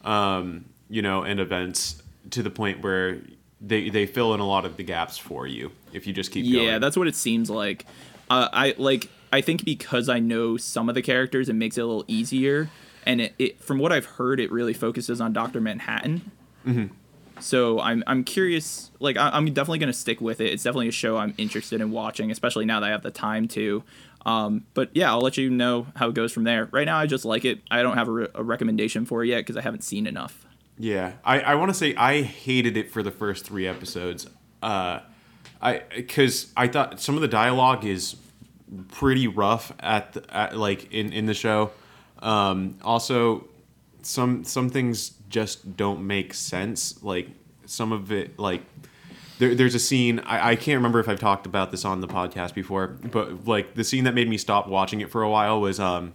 um, you know, and events to the point where they they fill in a lot of the gaps for you if you just keep going. Yeah, going. that's what it seems like. Uh, I like. I think because I know some of the characters, it makes it a little easier. And it, it from what I've heard, it really focuses on Doctor Manhattan. Mm-hmm. So I'm I'm curious. Like I, I'm definitely gonna stick with it. It's definitely a show I'm interested in watching, especially now that I have the time to. Um, but yeah, I'll let you know how it goes from there. Right now, I just like it. I don't have a, re- a recommendation for it yet because I haven't seen enough. Yeah, I, I want to say I hated it for the first three episodes. Uh, I because I thought some of the dialogue is pretty rough at, the, at like in in the show. Um, also, some some things just don't make sense. Like some of it, like there, there's a scene I, I can't remember if I've talked about this on the podcast before, but like the scene that made me stop watching it for a while was um,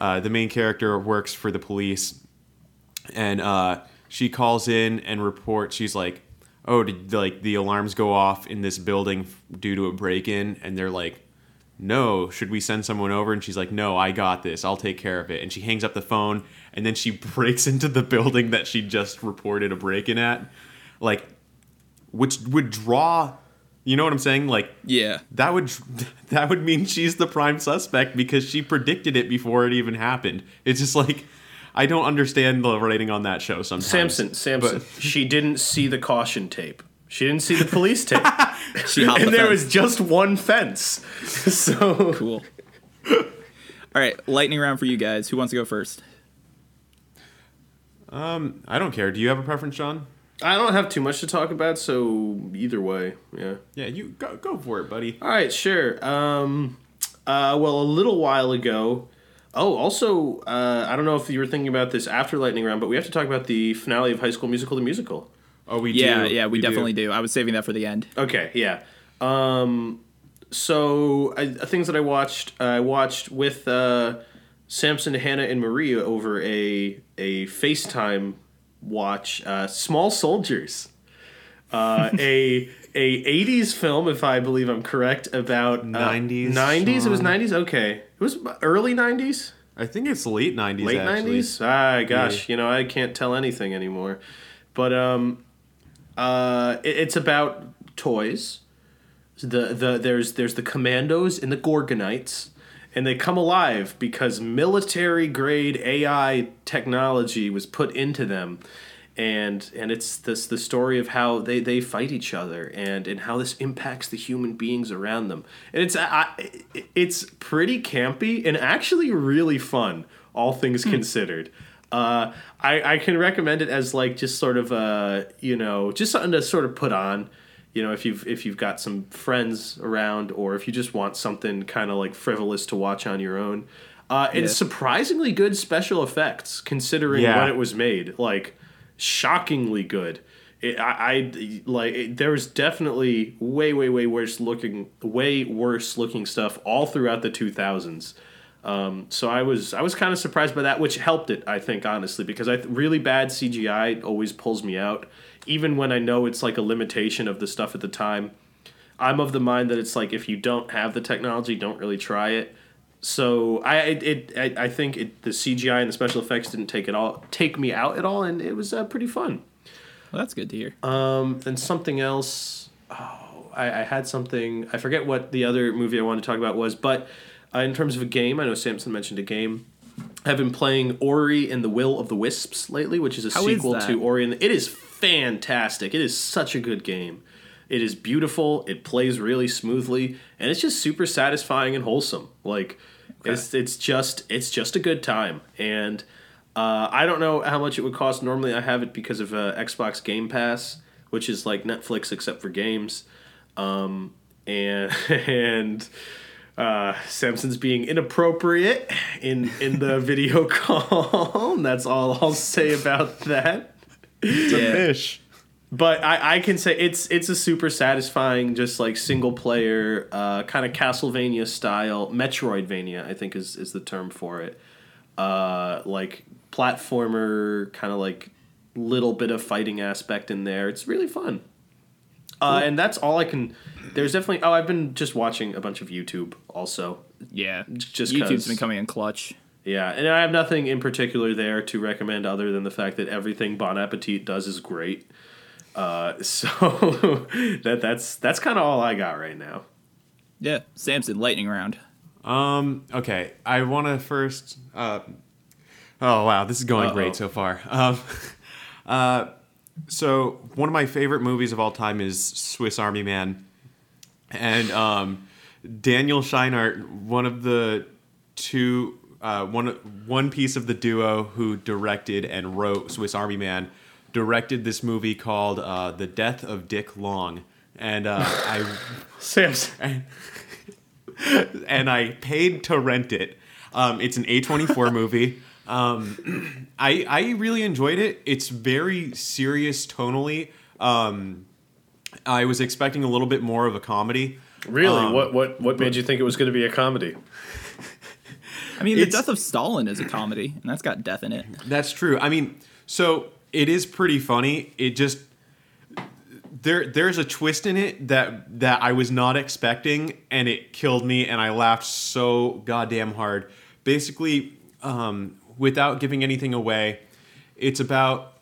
uh, the main character works for the police and uh, she calls in and reports she's like oh did like the alarms go off in this building due to a break-in? And they're like no should we send someone over? And she's like no i got this. I'll take care of it. And she hangs up the phone and then she breaks into the building that she just reported a break-in at. Like which would draw you know what i'm saying? Like Yeah. that would that would mean she's the prime suspect because she predicted it before it even happened. It's just like I don't understand the writing on that show sometimes. Samson, Samson. she didn't see the caution tape. She didn't see the police tape. She and the there fence. was just one fence. So cool. All right, lightning round for you guys. Who wants to go first? Um, I don't care. Do you have a preference, John? I don't have too much to talk about, so either way, yeah. Yeah, you go go for it, buddy. All right, sure. Um, uh, well, a little while ago. Oh, also, uh, I don't know if you were thinking about this after lightning round, but we have to talk about the finale of High School Musical: The Musical. Oh, we Yeah, do. yeah, we, definitely do. I was saving that for the end. Okay, yeah. Um, so I, things that I watched, I watched with uh, Samson, Hannah, and Maria over a a FaceTime watch. Uh, Small Soldiers, uh, a a '80s film, if I believe I'm correct, about uh, 90s, '90s. It was '90s. Okay, it was early '90s. I think it's late nineties. late actually. nineties. Ah, gosh, you know I can't tell anything anymore. But um, uh, it, it's about toys. The the there's there's the commandos and the Gorgonites, and they come alive because military grade AI technology was put into them. And and it's this the story of how they, they fight each other and, and how this impacts the human beings around them. And it's I, it's pretty campy and actually really fun, all things considered. Uh, I, I can recommend it as like just sort of uh you know just something to sort of put on you know if you've if you've got some friends around or if you just want something kind of like frivolous to watch on your own uh, it's Yeah. surprisingly good special effects considering Yeah. when it was made like shockingly good it, I, I like it, there was definitely way way way worse looking way worse looking stuff all throughout the 2000s um, so I was I was kind of surprised by that, which helped it, I think, honestly, because I really bad CGI always pulls me out, even when I know it's like a limitation of the stuff at the time. I'm of the mind that it's like if you don't have the technology, don't really try it. So I it, I, I think it, the CGI and the special effects didn't take it all take me out at all, and it was uh, pretty fun. Well, that's good to hear. Um, then something else. Oh, I, I had something. I forget what the other movie I wanted to talk about was, but uh, in terms of a game, I know Samson mentioned a game. I've been playing Ori and the Will of the Wisps lately, which is a How is sequel that? to Ori and the, It is fantastic. It is such a good game. It is beautiful. It plays really smoothly, and it's just super satisfying and wholesome. Like it's it's just it's just a good time. And uh, I don't know how much it would cost. Normally, I have it because of uh, Xbox Game Pass, which is like Netflix except for games. Um, and and uh, Samson's being inappropriate in in the video call. that's all I'll say about that. It's yeah. A fish. But I, I can say it's it's a super satisfying, just like single player, uh, kind of Castlevania style, Metroidvania, I think is is the term for it. Uh, like platformer, kind of like little bit of fighting aspect in there. It's really fun. Uh, and that's all I can. There's definitely. Oh, I've been just watching a bunch of YouTube also. Yeah, Just YouTube's been coming in clutch. Yeah, and I have nothing in particular there to recommend other than the fact that everything Bon Appetit does is great. Uh, so that that's that's kind of all I got right now. Yeah, Samson lightning round. Um. Okay. I want to first. Uh, oh wow, this is going Uh-oh. great so far. Um. Uh. So one of my favorite movies of all time is Swiss Army Man, and um, Daniel Scheinert, one of the two, uh, one one piece of the duo who directed and wrote Swiss Army Man, directed this movie called uh, The Death of Dick Long, and uh, I Samson. and I paid to rent it. Um, it's an A24 movie. Um, I I really enjoyed it. It's very serious tonally. Um, I was expecting a little bit more of a comedy. Really? Um, what what what made you think it was going to be a comedy? I mean, the death of Stalin is a comedy, and that's got death in it. That's true. I mean, so it is pretty funny. It just there there's a twist in it that that I was not expecting, and it killed me, and I laughed so goddamn hard. Basically, um, without giving anything away, it's about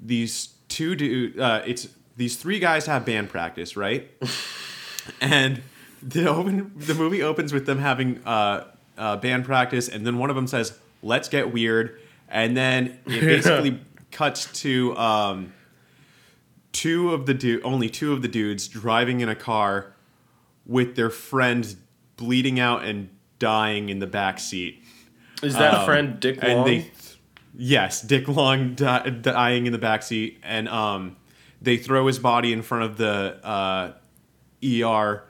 these two dude. Uh, it's these three guys have band practice, right? and the open the movie opens with them having uh, uh, band practice, and then one of them says, "Let's get weird," and then it basically cuts to um, two of the du- only two of the dudes driving in a car with their friend bleeding out and dying in the back seat. Is that Um, friend Dick Long? And they, yes, Dick Long di- dying in the back seat, and um, they throw his body in front of the uh, ER,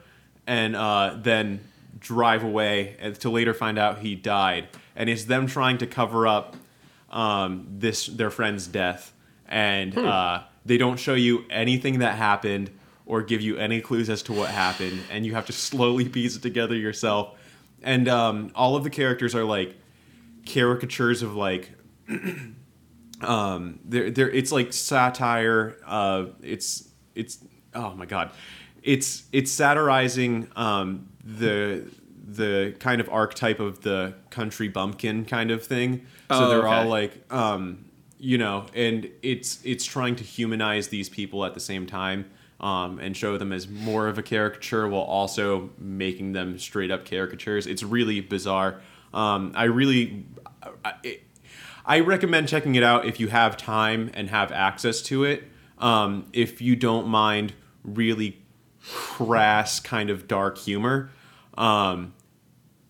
and uh, then drive away, to later find out he died. And it's them trying to cover up um, this their friend's death, and uh, they don't show you anything that happened or give you any clues as to what happened, and you have to slowly piece it together yourself. And um, all of the characters are like caricatures of like um there there it's like satire uh it's it's oh my god. It's it's satirizing um the the kind of archetype of the country bumpkin kind of thing so Oh, they're okay. all like um you know and it's it's trying to humanize these people at the same time um, and show them as more of a caricature while also making them straight up caricatures it's really bizarre um, i really I, it, I recommend checking it out if you have time and have access to it. Um, if you don't mind really crass kind of dark humor, um,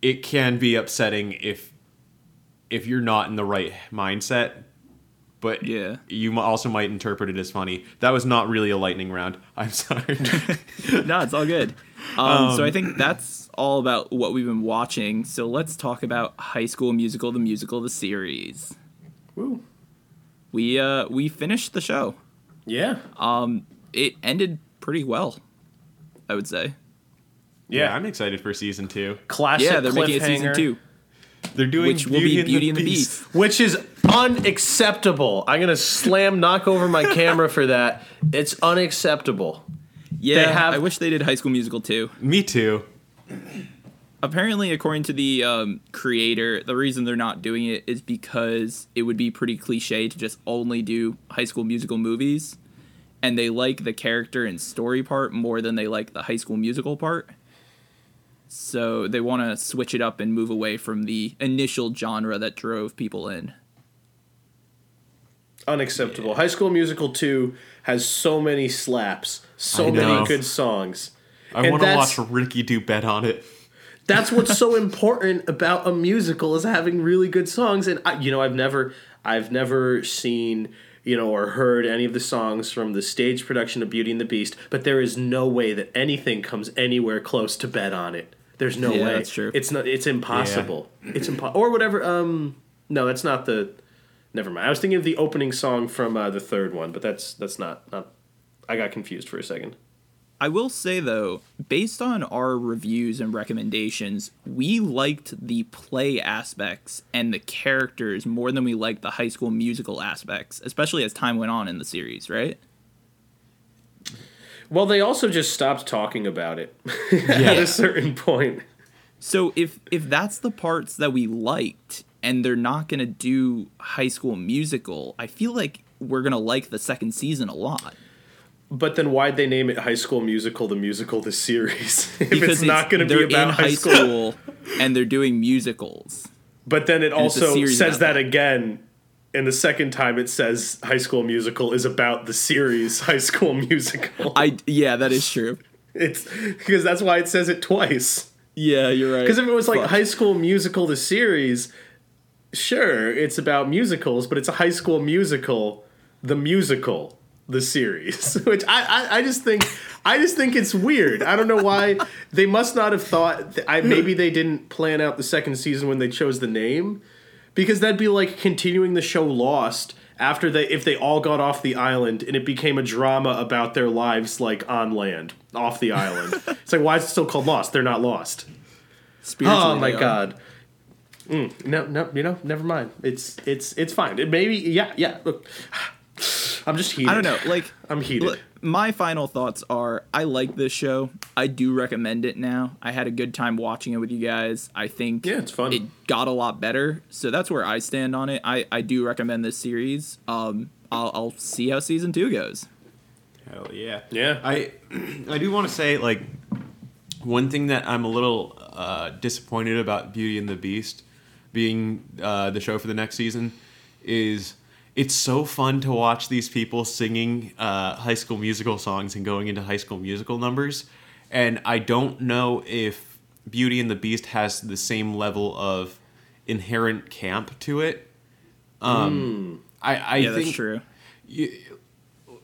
it can be upsetting if if you're not in the right mindset. But Yeah. you also might interpret it as funny. That was not really a lightning round. I'm sorry. no, it's all good. Um, so I think that's all about what we've been watching. So let's talk about High School Musical, the musical, the series. Woo. We uh we finished the show. Yeah. Um, it ended pretty well, I would say. yeah, Yeah. I'm excited for season two. Classic yeah, they're making it season cliffhanger, two, They're doing which will be Beauty and the Beast. Which is unacceptable. I'm gonna slam knock over my camera for that. It's unacceptable. Yeah, have- I wish they did High School Musical too. Me too. apparently according to the um, creator the reason they're not doing it is because it would be pretty cliche to just only do high school musical movies and they like the character and story part more than they like the high school musical part so they want to switch it up and move away from the initial genre that drove people in Unacceptable. High School Musical 2 has so many slaps, so many good songs. I want to watch Ricky do bet on it. That's what's so important about a musical is having really good songs. And I, you know, I've never, I've never seen, you know, or heard any of the songs from the stage production of Beauty and the Beast. But there is no way that anything comes anywhere close to Bet on It. There's no Yeah, way. that's true. It's not. It's impossible. It's impossible. Or whatever. Um, no, that's not the. Never mind. I was thinking of the opening song from uh, the third one, but that's that's not not I got confused for a second. I will say though, based on our reviews and recommendations, we liked the play aspects and the characters more than we liked the high school musical aspects, especially as time went on in the series, right? Well, they also just stopped talking about it at a certain point. So if if that's the parts that we liked and they're not going to do high school musical, I feel like we're going to like the second season a lot. But then why'd they name it High School Musical, the musical, the series? if Because it's not going to be about high school. and they're doing musicals. But then it it's a also says that. again. And the second time it says High School Musical is about the series High School Musical. I yeah, that is true. It's because that's why it says it twice. Yeah, you're right. Because if it was like Fuck. High School Musical, the series, sure, it's about musicals, but it's a High School Musical, the musical, the series. Which I, I, I just think, I just think it's weird. I don't know why they must not have thought. Th- I maybe they didn't plan out the second season when they chose the name, because that'd be like continuing the show Lost. After they, if they all got off the island and it became a drama about their lives, like on land, off the island, it's like why is it still called Lost? They're not lost. Oh my god. Mm, no, no, you know, never mind. It's it's it's fine. It maybe yeah, yeah. Look, I'm just heated. I don't know. Like I'm heated. Look, my final thoughts are I like this show. I do recommend it now. I had a good time watching it with you guys. I think Yeah, it's fun. It got a lot better. So that's where I stand on it. I, I do recommend this series. Um I'll, I'll see how season two goes. Hell yeah. Yeah. I I do want to say like one thing that I'm a little uh, disappointed about Beauty and the Beast being uh, the show for the next season is it's so fun to watch these people singing uh, high school musical songs and going into high school musical numbers and I don't know if Beauty and the Beast has the same level of inherent camp to it. Um, I, I Yeah, think that's true.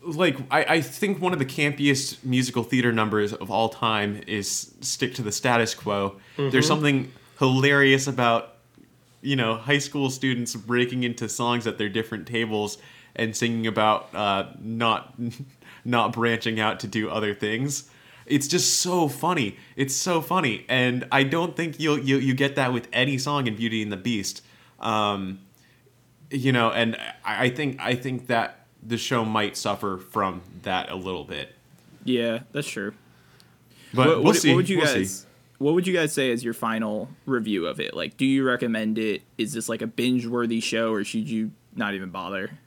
like I, I think one of the campiest musical theater numbers of all time is stick to the status quo there's something hilarious about you know high school students breaking into songs at their different tables and singing about uh, not not branching out to do other things. It's just so funny. It's so funny. And i don't think you'll you, you get that with any song in beauty and the beast. Um, you know and I, I think i think that the show might suffer from that a little bit. Yeah, that's true. but what, we'll what, see. what would you we'll guys see. What would you guys say is your final review of it? Like, do you recommend it? Is this like a binge worthy show or should you not even bother?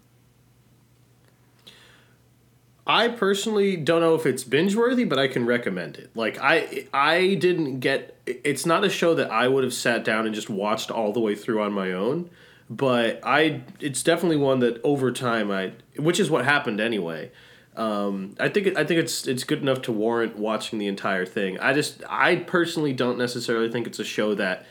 I personally don't know if it's binge worthy, but I can recommend it. Like I I didn't get it's not a show that I would have sat down and just watched all the way through on my own, but I it's definitely one that over time I which is what happened anyway. Um, I think I think it's it's good enough to warrant watching the entire thing. I just I personally don't necessarily think it's a show that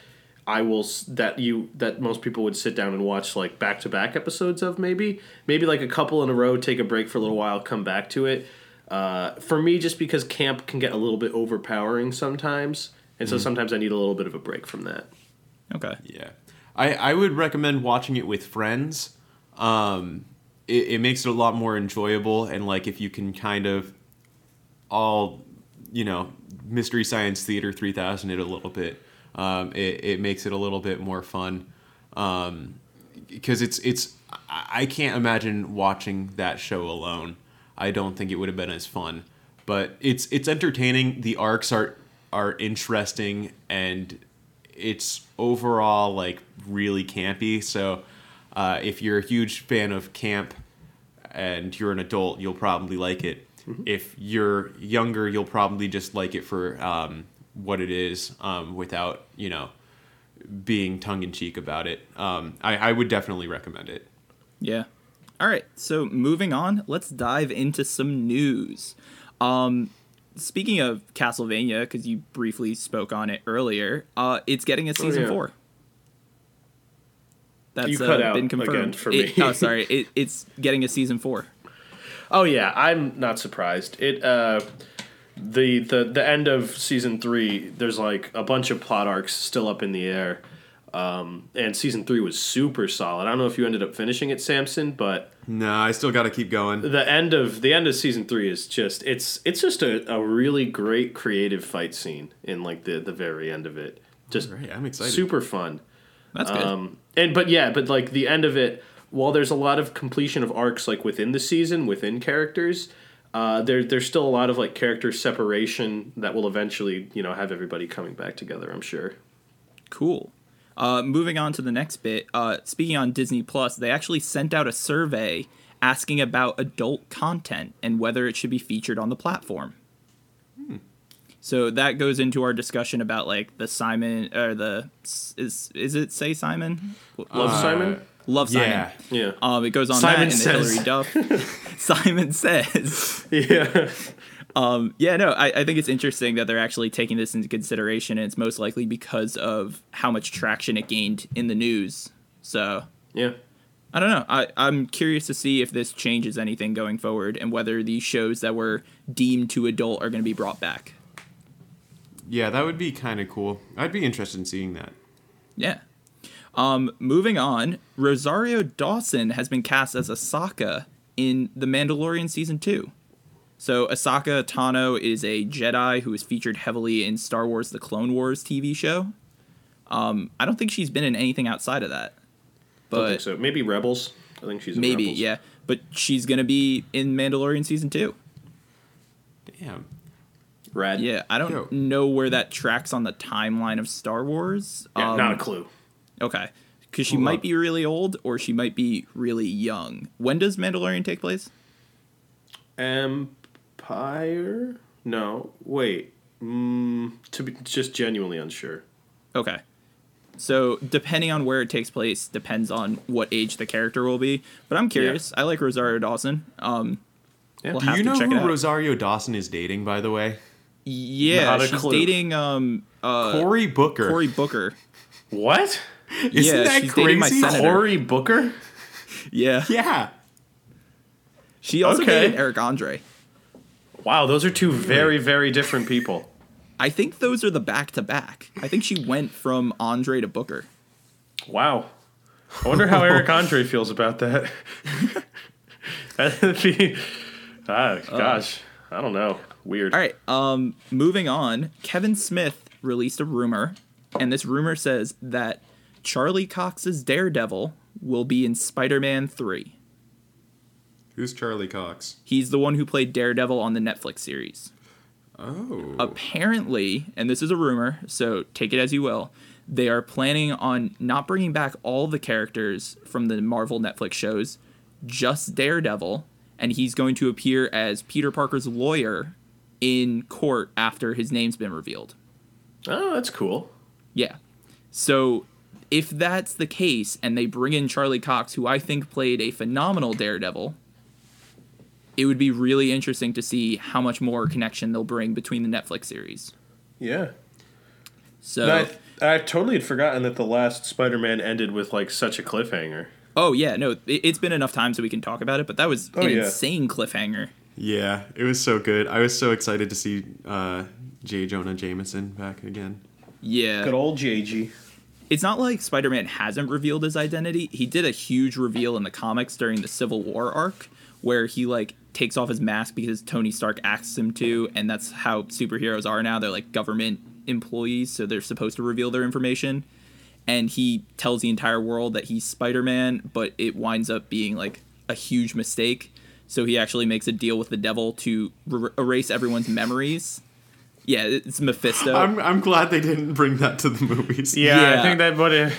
I will that you that most people would sit down and watch like back to back episodes of maybe maybe like a couple in a row, take a break for a little while, come back to it. Uh, for me, just because camp can get a little bit overpowering sometimes, and so sometimes I need a little bit of a break from that. Okay. Yeah, I I would recommend watching it with friends. Um, it, it makes it a lot more enjoyable, and like if you can kind of all, you know, mystery science theater three thousand it a little bit. Um, it it makes it a little bit more fun. Um, because it's it's I I can't imagine watching that show alone. I don't think it would have been as fun. But it's it's entertaining. The arcs are are interesting and it's overall like really campy. So uh, if you're a huge fan of camp and you're an adult, you'll probably like it. If you're younger, you'll probably just like it for um, what it is, um, without you know being tongue in cheek about it. Um, I, I would definitely recommend it. Yeah. All right. So moving on, let's dive into some news. Um, speaking of Castlevania, because you briefly spoke on it earlier, uh, it's getting a season yeah. four. That's You cut uh, out been confirmed. again for It- me. oh, sorry. It, it's getting a season four. Oh yeah, I'm not surprised. It uh the the the end of season 3, there's like a bunch of plot arcs still up in the air. Um, and season three was super solid. I don't know if you ended up finishing it, Samson, but No, I still got to keep going. the end of the end of season three is just it's it's just a, a really great creative fight scene in like the the very end of it. Just Right, I'm excited. super fun. That's good. Um, and but yeah, but like the end of it, while there's a lot of completion of arcs like within the season, within characters, uh, there there's still a lot of like character separation that will eventually you know have everybody coming back together. I'm sure. Cool. Uh, moving on to the next bit. Uh, speaking on Disney Plus, they actually sent out a survey asking about adult content and whether it should be featured on the platform. So that goes into our discussion about like the Simon or the is is it say Simon? Love Simon. Love Simon. yeah. Yeah. Um, it goes on Simon that and the Hilary Duff. Simon says. Yeah. Um, yeah, no, I, I think it's interesting that they're actually taking this into consideration, and it's most likely because of how much traction it gained in the news. So Yeah. I don't know. I, I'm curious to see if this changes anything going forward, and whether these shows that were deemed too adult are going to be brought back. Yeah, that would be kind of cool. I'd be interested in seeing that. Yeah. Um, moving on, Rosario Dawson has been cast as Ahsoka in The Mandalorian season two. So Ahsoka Tano is a Jedi who is featured heavily in Star Wars: The Clone Wars TV show. Um, I don't think she's been in anything outside of that, Don't think but so. Maybe Rebels. I think she's in maybe Rebels. yeah. But she's gonna be in Mandalorian season two. Damn. Rad. Yeah, I don't Yo. know where that tracks on the timeline of Star Wars. Yeah, Um, not a clue. Okay. Because she Hold might up. be really old or she might be really young. When does Mandalorian take place? Empire? No. Wait. Mm, to be just genuinely unsure. Okay. So depending on where it takes place depends on what age the character will be. But I'm curious. I like Rosario Dawson. Um, Yeah. We'll Do have you to know check who. Rosario Dawson is dating, by the way? Yeah, she's clue. dating um uh Cory Booker. Cory Booker. What? Isn't yeah, that she's crazy? my. Cory Booker? Yeah. Yeah. She also Okay. dated Eric Andre. Wow, those are two very, very different people. I think those are the back to back. I think she went from Andre to Booker. Wow. I wonder how Eric Andre feels about that. That'd be. Ah, gosh. I don't know. Weird. All right. Um, moving on. Kevin Smith released a rumor, and this rumor says that Charlie Cox's Daredevil will be in Spider-Man Three. Who's Charlie Cox? He's the one who played Daredevil on the Netflix series. Oh. Apparently, and this is a rumor, so take it as you will. They are planning on not bringing back all the characters from the Marvel Netflix shows, just Daredevil, and he's going to appear as Peter Parker's lawyer in court after his name's been revealed. Oh, that's cool. Yeah. So if that's the case and they bring in Charlie Cox, who I think played a phenomenal Daredevil, it would be really interesting to see how much more connection they'll bring between the Netflix series. Yeah. So, I, I totally had forgotten that the last Spider Man ended with, like, such a cliffhanger. oh yeah, no, it, it's been enough time so we can talk about it, but that was Oh, an yeah. insane cliffhanger. Yeah, it was so good. I was so excited to see uh, J. Jonah Jameson back again. Yeah. Good old JG. it's not like Spider-Man hasn't revealed his identity. He did a huge reveal in the comics during the Civil War arc where he like takes off his mask because Tony Stark asks him to and that's how superheroes are now. They're like government employees, so they're supposed to reveal their information. And he tells the entire world that he's Spider-Man, but it winds up being like a huge mistake. So he actually makes a deal with the devil to r- erase everyone's memories. Yeah, it's Mephisto. I'm, I'm glad they didn't bring that to the movies. Yeah, Yeah. I think that what it.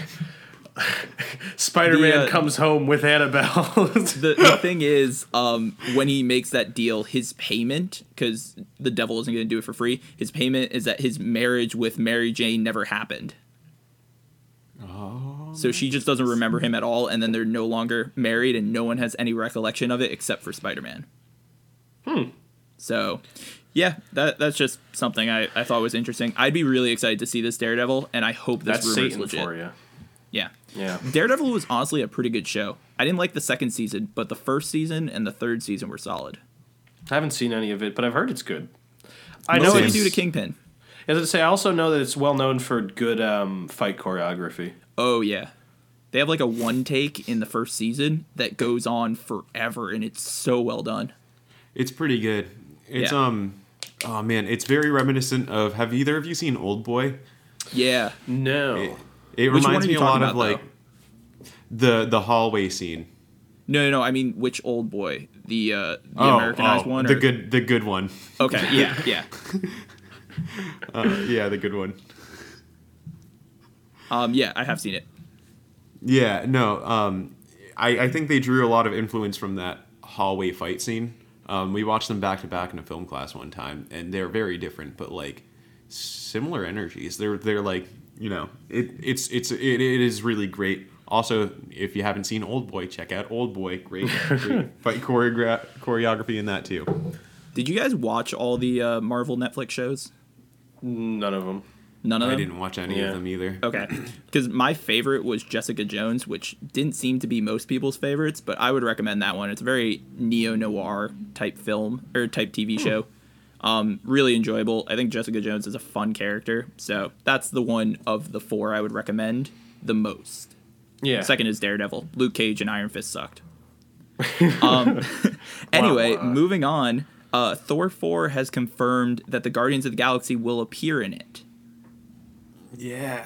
Spider Man The, uh, comes home with Annabelle. the, the thing is, um, when he makes that deal, his payment, because the devil isn't going to do it for free, his payment is that his marriage with Mary Jane never happened. Oh. So she just doesn't remember him at all, and then they're no longer married, and no one has any recollection of it except for Spider Man. Hmm. So, yeah, that that's just something I, I thought was interesting. I'd be really excited to see this Daredevil, and I hope this That's Satan legit. for you. Yeah. Yeah. Daredevil was honestly a pretty good show. I didn't like the second season, but the first season and the third season were solid. I haven't seen any of it, but I've heard it's good. I What know it's- you do to Kingpin? As I say, I also know that it's well known for good um, fight choreography. Oh yeah. They have like a one take in the first season that goes on forever and it's so well done. It's pretty good. It's Yeah. um oh man, it's very reminiscent of have either of you seen Old Boy? Yeah. No. It, it Which one reminds are me you a lot talking of about, like the the hallway scene. No, no, no. I mean, which old boy? The uh, the Oh, Americanized oh, one? The good the good one. Okay, yeah, yeah. Uh, yeah, the good one. Um, yeah, I have seen it. Yeah, no. Um, I, I think they drew a lot of influence from that hallway fight scene. Um, we watched them back to back in a film class one time, and they're very different, but like similar energies. They're they're like you know it it's it's it, it is really great. Also, if you haven't seen Old Boy, check out Old Boy. Great, great fight choreogra- choreography in that too. Did you guys watch all the uh, Marvel Netflix shows? None of them. None of them. I them. didn't watch any Yeah. of them either. Okay, because my favorite was Jessica Jones, which didn't seem to be most people's favorites, but I would recommend that one. It's a very neo noir type film or type TV show. Um, really enjoyable. I think Jessica Jones is a fun character, so that's the one of the four I would recommend the most. Yeah. Second is Daredevil. Luke Cage and Iron Fist sucked. Um, anyway, Wow. moving on. Uh, Thor 4 has confirmed that the Guardians of the Galaxy will appear in it. Yeah.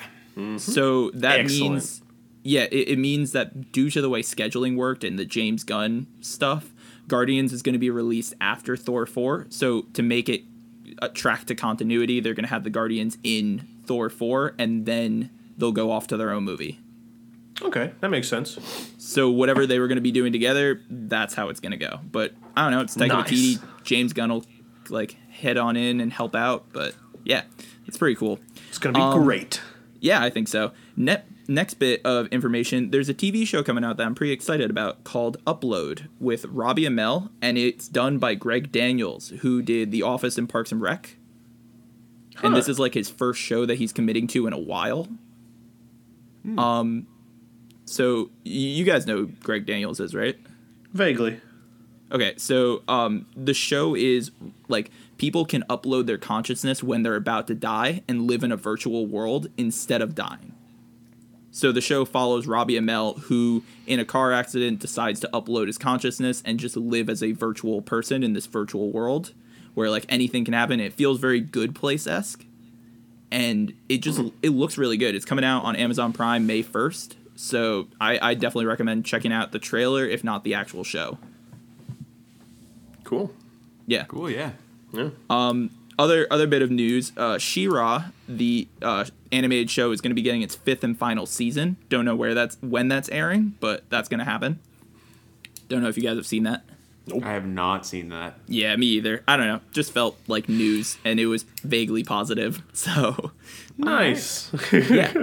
So that Excellent. means, yeah, it, it means that due to the way scheduling worked and the James Gunn stuff, Guardians is going to be released after Thor 4. So to make it a track to continuity, they're going to have the Guardians in Thor 4 and then they'll go off to their own movie. Okay, that makes sense. So whatever they were going to be doing together, that's how it's going to go. But I don't know. It's Taika Nice. Waititi. James Gunn will like head on in and help out. But yeah, it's pretty cool. It's gonna be Um, great. Yeah, I think so. Net, next bit of information there's a TV show coming out that I'm pretty excited about called Upload with Robbie Amell, and it's done by Greg Daniels, who did The Office and Parks and Rec. And this is like his first show that he's committing to in a while. Um, so y- you guys know Greg Daniels is, right? Vaguely. Okay, so um, the show is like people can upload their consciousness when they're about to die and live in a virtual world instead of dying. So the show follows Robbie Amell, who in a car accident decides to upload his consciousness and just live as a virtual person in this virtual world where like anything can happen. It feels very good place esque, and it just it looks really good. It's coming out on Amazon Prime May first, so I, I definitely recommend checking out the trailer if not the actual show. Cool. Yeah. Cool. Yeah. Yeah. Um, other other bit of news uh She-Ra the uh animated show is going to be getting its fifth and final season don't know where that's when that's airing but that's going to happen don't know if you guys have seen that I have not seen that. yeah me either i don't know just felt like news and it was vaguely positive so nice. yeah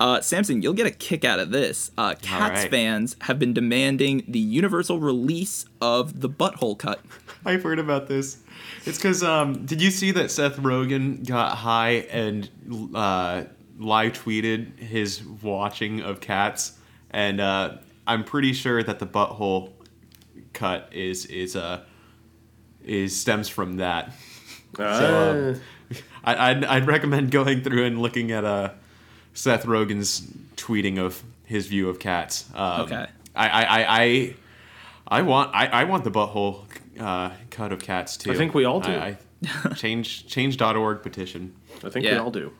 uh, Samson, you'll get a kick out of this. Uh, Cats right. fans have been demanding the universal release of the butthole cut. I've heard about this. It's because um, did you see that Seth Rogen got high and uh, live tweeted his watching of Cats, and uh, I'm pretty sure that the butthole cut is is uh is stems from that. So, um, I, I'd, I'd recommend going through and looking at uh, Seth Rogen's tweeting of his view of cats. Um, Okay. I, I, I, I, I want I, I want the butthole uh, cut of cats too. I think we all do. I, I, change change.org petition. I think we all do.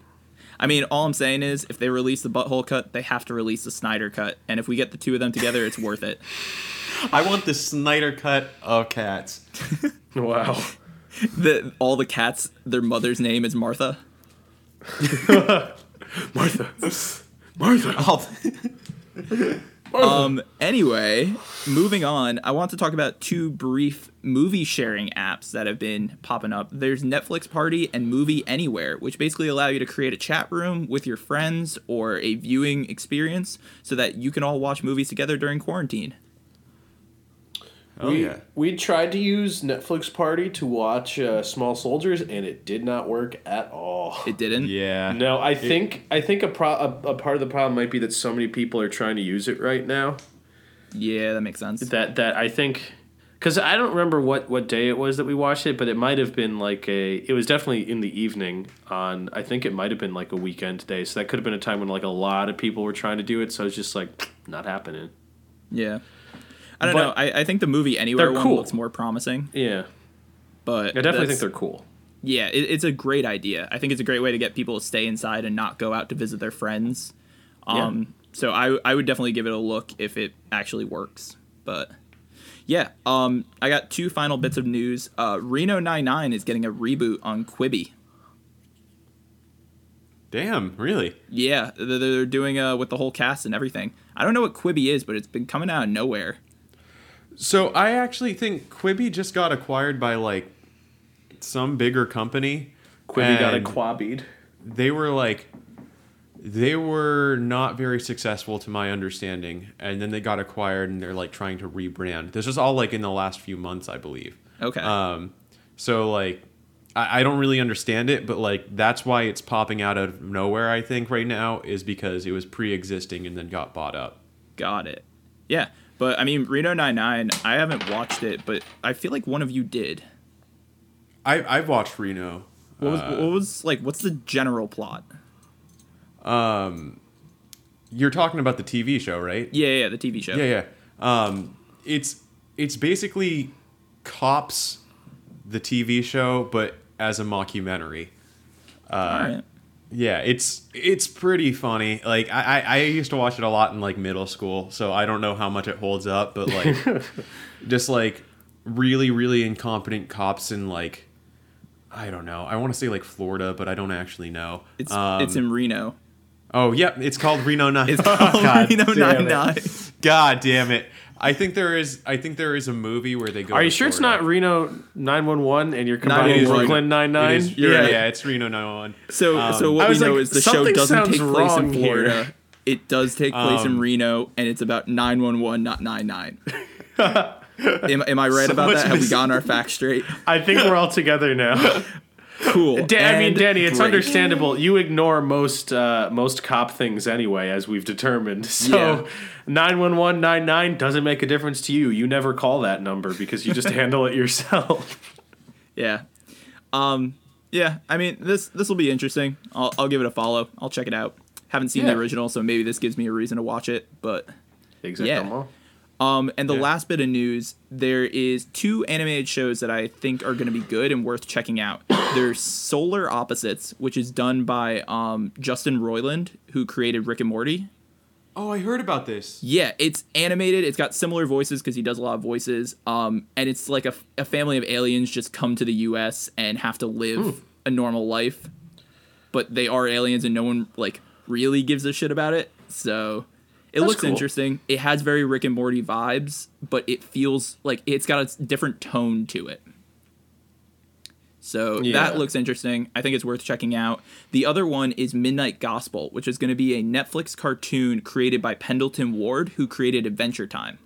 I mean, all I'm saying is if they release the butthole cut, they have to release the Snyder cut. And if we get the two of them together, it's worth it. I want the Snyder cut of cats. Wow. The, all the cats, their mother's name is Martha. Martha. Martha. I'll- Um, anyway, moving on, I want to talk about two brief movie sharing apps that have been popping up. There's Netflix Party and Movie Anywhere, which basically allow you to create a chat room with your friends or a viewing experience so that you can all watch movies together during quarantine. Oh we, yeah. we tried to use Netflix Party to watch uh, Small Soldiers, and it did not work at all. It didn't? Yeah. No, I think I think a, pro- a, a part of the problem might be that so many people are trying to use it right now. Yeah, that makes sense. That that I think because I don't remember what what day it was that we watched it, but it might have been like a. It was definitely in the evening on. I think it might have been like a weekend day, so that could have been a time when like a lot of people were trying to do it. So it's just like not happening. Yeah. I don't But- know. I, I think the movie Anywhere one cool. looks more promising, Yeah, but I definitely think they're cool. Yeah, it, it's a great idea. I think it's a great way to get people to stay inside and not go out to visit their friends. Um, So I I would definitely give it a look if it actually works. But yeah, um, I got two final bits of news. Uh, Reno 99 is getting a reboot on Quibi. Damn, really? Yeah, they're, they're doing uh with the whole cast and everything. I don't know what Quibi is, but it's been coming out of nowhere. So I actually think Quibi just got acquired by like some bigger company. Quibi got a and quabied. They were like, they were not very successful to my understanding, and then they got acquired, and they're like trying to rebrand. This is all like in the last few months, I believe. Okay. Um, so like, I, I don't really understand it, but like that's why it's popping out of nowhere. I think right now is because it was pre-existing and then got bought up. Got it. Yeah, but I mean Reno 99. I haven't watched it, but I feel like one of you did. I I've watched Reno. What was Uh, what was like? What's the general plot? Um, You're talking about the TV show, right? Yeah, yeah, the TV show. Yeah, yeah. Um, it's it's basically cops, the TV show, but as a mockumentary. All right. Yeah, it's it's pretty funny. Like I, I I used to watch it a lot in like middle school, so I don't know how much it holds up, but like just like really really incompetent cops in like I don't know. I want to say like Florida, but I don't actually know. It's Um, it's in Reno. oh yeah, it's called Reno Nine. It's called God Reno damn 99. God damn it! I think there is. I think there is a movie where they go. Are to you sure it's not Reno nine one one and you're combining 911. Brooklyn Nine It Nine? is- You're yeah, right. yeah, it's Reno 911. So Um, so what we was know like, is the show doesn't take place in wrong here. Florida. It does take place in Um, Reno, and it's about 911, not 99. am, am I right So about much that? Have we gotten our facts straight? I think we're all together now. Cool. I mean, Danny, it's great. understandable. You ignore most uh, most cop things anyway, as we've determined. So, nine one one nine nine doesn't make a difference to you. You never call that number because you just handle it yourself. Yeah. Um. Yeah. I mean, this this will be interesting. I'll I'll give it a follow. I'll check it out. Haven't seen Yeah. the original, so maybe this gives me a reason to watch it. But Exactement. Um, and the Yeah. last bit of news, there is two animated shows that I think are going to be good and worth checking out. There's Solar Opposites, which is done by um, Justin Roiland, who created Rick and Morty. Oh, I heard about this. Yeah, it's animated. It's got similar voices because he does a lot of voices. Um, and it's like a, a family of aliens just come to the U.S. and have to live a normal life, but they are aliens and no one like really gives a shit about it. So it That's looks cool. interesting. It has very Rick and Morty vibes, but it feels like it's got a different tone to it. So Yeah. that looks interesting. I think it's worth checking out. The other one is Midnight Gospel, which is going to be a Netflix cartoon created by Pendleton Ward, who created Adventure Time.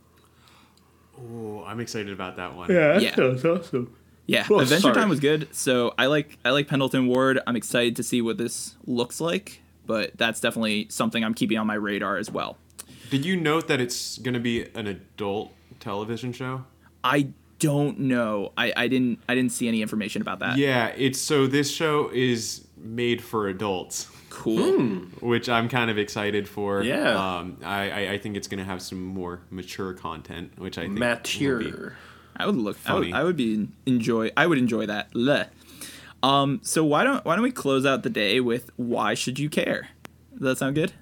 Oh, I'm excited about that one. that Yeah. sounds awesome. Yeah, Oh, Adventure sorry. Time was good. So I like I like Pendleton Ward. I'm excited to see what this looks like, but that's definitely something I'm keeping on my radar as well. Did you note that it's going to be an adult television show? I don't know. I, I didn't I didn't see any information about that. Yeah, it's so this show is made for adults, Cool. which I'm kind of excited for. Yeah. Um, I, I, I think it's going to have some more mature content, which I think will be- Mature. I would look. I would, I would be enjoy. I would enjoy that. Leh. Um. So why don't why don't we close out the day with why should you care? Does that sound good?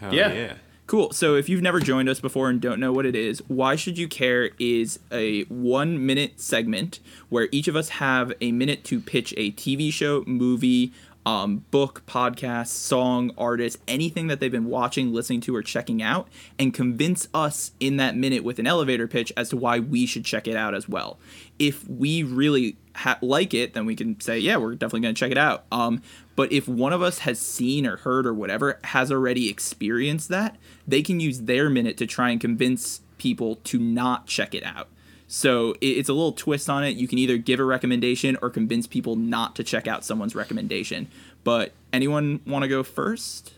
Hell Yeah. yeah. Cool. So if you've never joined us before and don't know what it is, Why Should You Care is a one minute segment where each of us have a minute to pitch a TV show, movie, um, book, podcast, song, artist, anything that they've been watching, listening to, or checking out, and convince us in that minute with an elevator pitch as to why we should check it out as well. If we really ha- like it, then we can say, yeah, we're definitely going to check it out. Um, but if one of us has seen or heard or whatever has already experienced that, they can use their minute to try and convince people to not check it out. So it's a little twist on it. You can either give a recommendation or convince people not to check out someone's recommendation. But anyone want to go first?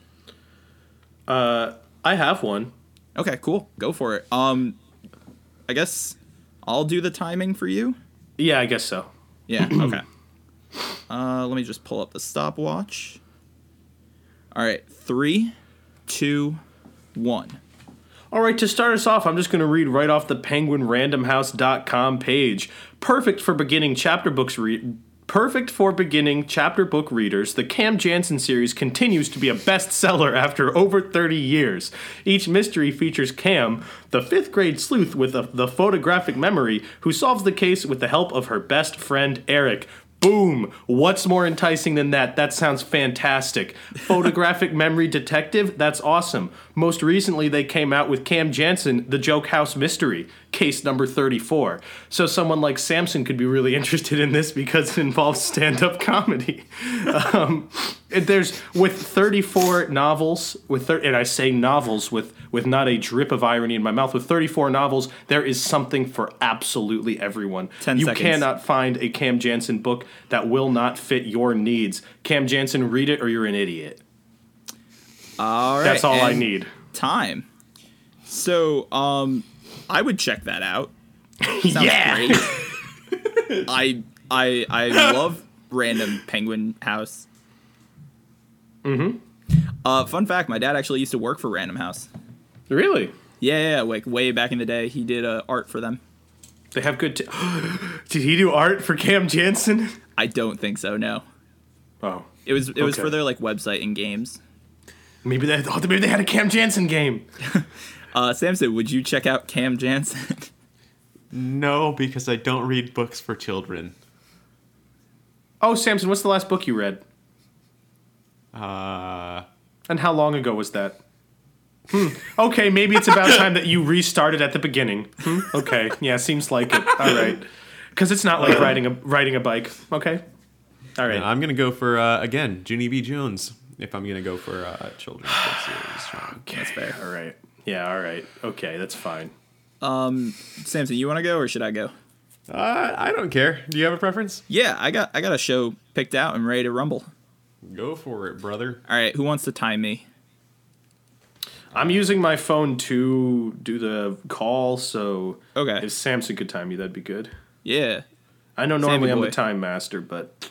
Uh, I have one. Okay, cool. Go for it. Um, I guess I'll do the timing for you. Yeah, I guess so. Yeah. okay. Uh, let me just pull up the stopwatch. All right. Three, two, one. All right, to start us off, I'm just going to read right off the penguinrandomhouse.com page. Perfect for beginning chapter books re- Perfect for beginning chapter book readers, the Cam Jansen series continues to be a bestseller after over 30 years. Each mystery features Cam, the fifth grade sleuth with a, the photographic memory, who solves the case with the help of her best friend Eric. Boom! What's more enticing than that? That sounds fantastic. Photographic memory detective? That's awesome. Most recently, they came out with Cam Jansen, The Joke House Mystery, case number 34. So, someone like Samson could be really interested in this because it involves stand up comedy. Um, there's with 34 novels, with thir- and I say novels with, with not a drip of irony in my mouth, with 34 novels, there is something for absolutely everyone. 10 you seconds. cannot find a Cam Jansen book that will not fit your needs. Cam Jansen, read it or you're an idiot. All right. That's all I need. Time. So, um, I would check that out. Sounds Yeah. great. I I I love random penguin house. Mm-hmm. Uh, fun fact: My dad actually used to work for Random House. Really? Yeah, yeah, like way back in the day, he did uh, art for them. They have good. T- Did he do art for Cam Jansen? I don't think so. No, Oh, it was it was for their like website and games. maybe they oh, maybe they had a Cam Jansen game. Uh, Samson, would you check out Cam Jansen? No, because I don't read books for children. Oh, Samson, what's the last book you read? Uh, And how long ago was that? Hmm. Okay, maybe it's about time that you restarted at the beginning. Hmm? Okay, yeah, seems like it. All right, because it's not like riding a riding a bike. Okay, all right. I'm gonna go for uh, again Junie B. Jones if I'm gonna go for uh, children's book series. Sean. That's fair. All right. Yeah. All right. Okay, that's fine. Samson, you want to go or should I go? Uh, I don't care. Do you have a preference? Yeah, I got I got a show picked out and ready to rumble. Go for it, brother. All right, who wants to time me? I'm using my phone to do the call, so Okay. if Samson could time me, that'd be good. Yeah, I know normally I'm boy. the time master, but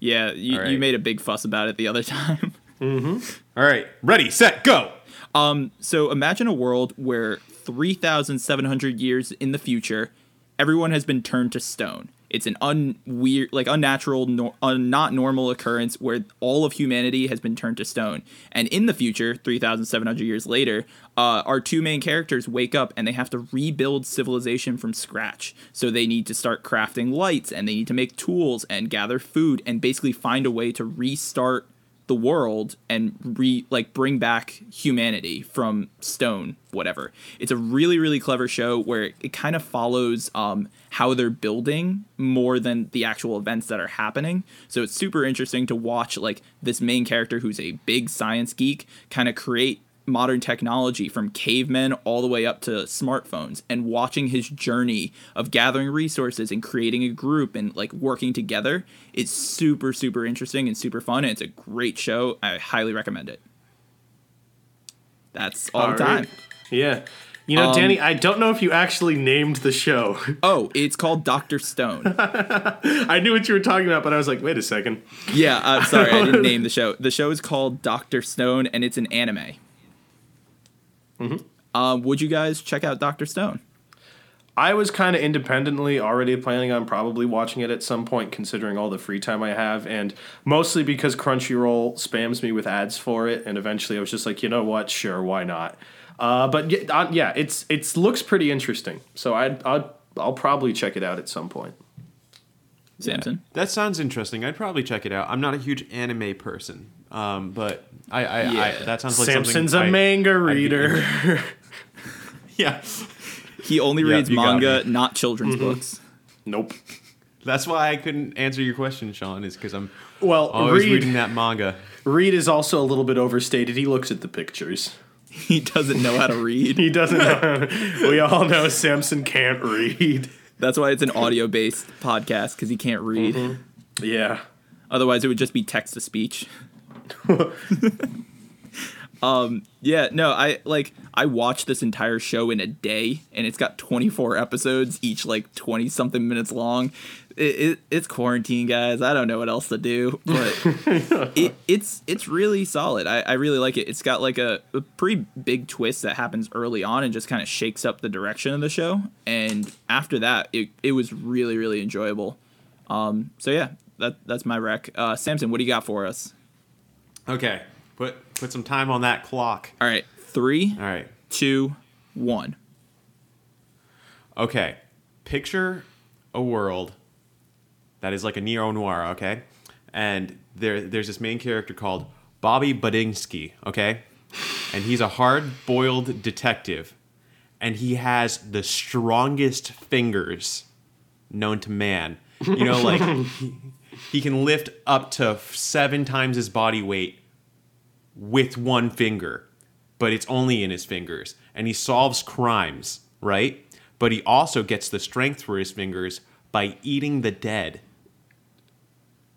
yeah. You, All you made a big fuss about it the other time. All right, ready, set, go. Um, so imagine a world where 3,700 years in the future, everyone has been turned to stone. It's an unweird, like unnatural, un, not normal occurrence where all of humanity has been turned to stone. And in the future, 3,700 years later, uh, our two main characters wake up and they have to rebuild civilization from scratch. So they need to start crafting lights and they need to make tools and gather food and basically find a way to restart the world and re like bring back humanity from stone whatever. It's a really really clever show where it, kind of follows um, how they're building more than the actual events that are happening. So it's super interesting to watch like this main character who's a big science geek kind of create modern technology from cavemen all the way up to smartphones and watching his journey of gathering resources and creating a group and like working together is super super interesting and super fun and it's a great show i highly recommend it that's all, the time right. Yeah. You know, Um, Danny, I don't know if you actually named the show. oh it's called dr stone I knew what you were talking about, but I was like, wait a second. yeah i'm sorry i didn't name the show the show is called dr stone and it's an anime um, would you guys check out dr stone I was kind of independently already planning on probably watching it at some point, considering all the free time I have, and mostly because Crunchyroll spams me with ads for it. And eventually, I was just like, you know what? Sure, why not? Uh, but yeah, uh, yeah, it's it's looks pretty interesting. So I'd, I'd I'll probably check it out at some point. samson That sounds interesting. I'd probably check it out. I'm not a huge anime person, um, but I, I, I that sounds like Samson's something a I- manga reader. Yeah, he only Yeah, reads you manga not children's books nope. that's why I couldn't answer your question, Sean. Is because I'm Well, always read, reading that manga. Read is also a little bit overstated. He looks at the pictures. he doesn't know how to read He doesn't know. we all know Samson can't read. That's why it's an audio based podcast because he can't read. Yeah. Otherwise, it would just be text to speech. Um, yeah, no, I like I watched this entire show in a day, and it's got 24 episodes, each like 20 something minutes long. It, it, it's quarantine, guys. I don't know what else to do, but it, it's it's really solid. I, I really like it. It's got like a, a pretty big twist that happens early on and just kind of shakes up the direction of the show. And after that, it, it was really really enjoyable. Um, so yeah, that that's my rec. Uh, Samson, what do you got for us? Okay, put put some time on that clock. All right, three, All right. two, one. Okay, picture a world that is like a neo noir. Okay, and there there's this main character called Bobby Budinsky. Okay, and he's a hard boiled detective, and he has the strongest fingers known to man. You know, like he, can lift up to seven times his body weight with one finger, but it's only in his fingers. And he solves crimes, right? But he also gets the strength for his fingers by eating the dead.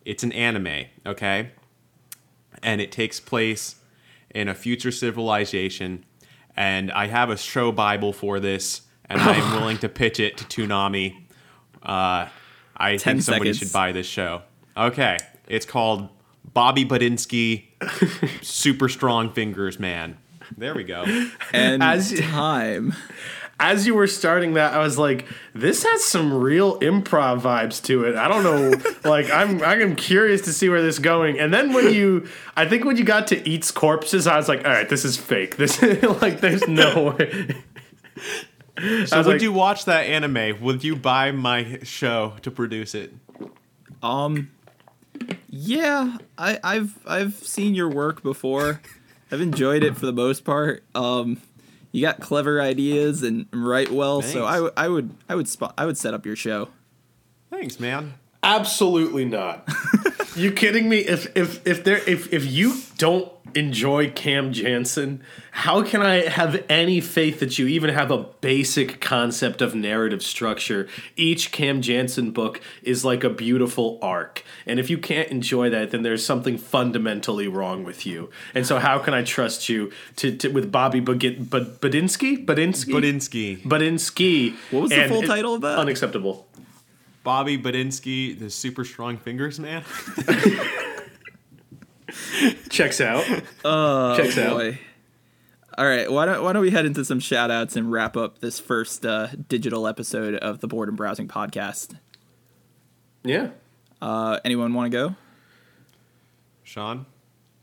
It's an anime, okay? And it takes place in a future civilization. And I have a show Bible for this, and I am willing to pitch it to Toonami. Uh, I Ten think somebody seconds. should buy this show. Okay, it's called Bobby Budinsky, Super Strong Fingers Man. There we go. And As- time. As you were starting that, I was like, "This has some real improv vibes to it." I don't know, like I'm I'm curious to see where this is going. And then when you, I think when you got to eats corpses, I was like, "All right, this is fake. This like there's no way." So would like- you watch that anime? Would you buy my show to produce it? Um, yeah, I, I've I've seen your work before. I've enjoyed it for the most part. Um, you got clever ideas and write well, so I, Thanks. would I would spot I would set up your show. Thanks, man. Absolutely not. you kidding me? If if if there if if you don't enjoy Cam Jansen, how can I have any faith that you even have a basic concept of narrative structure? Each Cam Jansen book is like a beautiful arc. And if you can't enjoy that, then there's something fundamentally wrong with you. And so how can I trust you to, to with Bobby Bugit, Bud, Budinsky? Budinsky? Budinsky. Budinsky. What was the full it- title of that? Unacceptable. Bobby Budinsky, the Super Strong Fingers Man. Checks out. Oh Checks out. All right, why don't why don't we head into some shout outs and wrap up this first uh, digital episode of the Boredom Browsing podcast. Yeah. Uh, anyone want to go? Sean?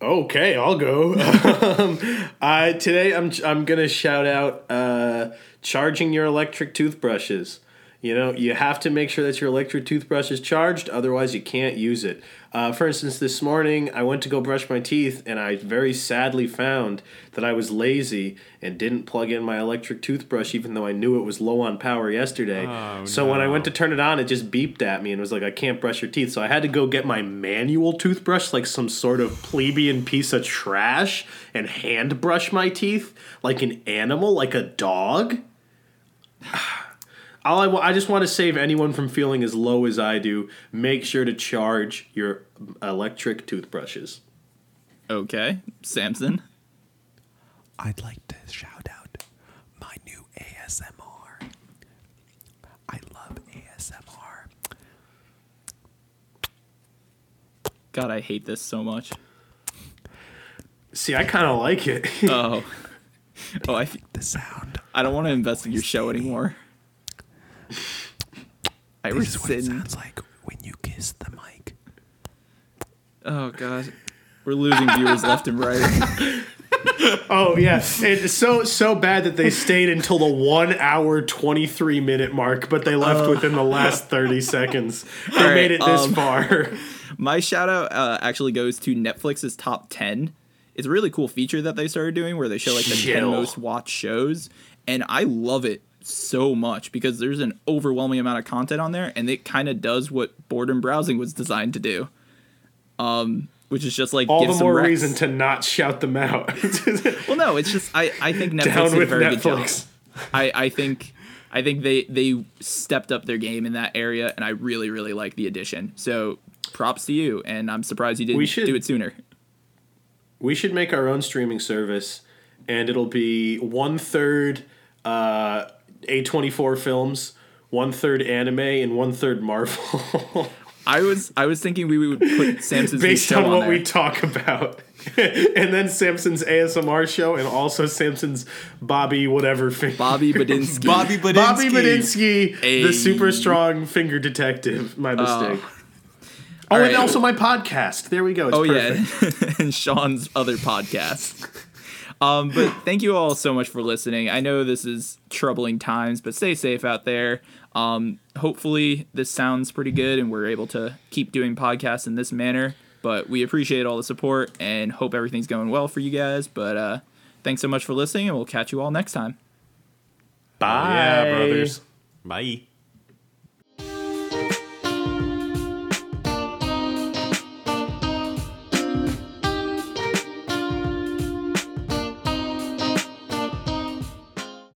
Okay, I'll go. um, I today I'm I'm gonna shout out uh, charging your electric toothbrushes. You know, you have to make sure that your electric toothbrush is charged, otherwise you can't use it. Uh, for instance, this morning I went to go brush my teeth, and I very sadly found that I was lazy and didn't plug in my electric toothbrush, even though I knew it was low on power yesterday. Oh, so when I went to turn it on, it just beeped at me and was like, "I can't brush your teeth." So I had to go get my manual toothbrush, like some sort of plebeian piece of trash, and hand brush my teeth like an animal, like a dog. All I, I just want to save anyone from feeling as low as I do. Make sure to charge your electric toothbrushes. Okay, Samson. I'd like to shout out my new ASMR. I love ASMR. God, I hate this so much. See, I kind of like it. Oh, oh, I, think The sound. I don't want to invest in your show anymore. I This is what it sounds like when you kiss the mic. Oh God, we're losing viewers left and right. Oh yeah, it's so so bad that they stayed until the one hour twenty three minute mark, but they left within the last thirty seconds. They All right, made it this um, far. My shout out uh, actually goes to Netflix's top 10. It's a really cool feature that they started doing where they show like the 10 most watched shows. And I love it so much because there's an overwhelming amount of content on there and it kind of does what boredom browsing was designed to do. Um, which is just like All give the some more recs. reason to not shout them out. Well, no, it's just I, I think Netflix Down did a very good job. Netflix. I, I think I think they they stepped up their game in that area, and I really really like the addition. So props to you, and I'm surprised you didn't We should- do it sooner. We should make our own streaming service, and it'll be one third uh, A24 films, one third anime, and one third Marvel. I was I was thinking we would put Samson's based show on what there. we talk about. and then Samson's ASMR show, and also Samson's Bobby whatever finger. Bobby Badinsky. Bobby Badinsky. Bobby Badinsky, Hey. the super strong finger detective. My oh. mistake. oh, All and also my podcast. There we go. It's Oh perfect. yeah, and Sean's other podcast. Um, but thank you all so much for listening. I know this is troubling times, but stay safe out there. Um, hopefully this sounds pretty good and we're able to keep doing podcasts in this manner. But we appreciate all the support and hope everything's going well for you guys. But uh, thanks so much for listening, and we'll catch you all next time. Bye, Yeah, brothers. Bye.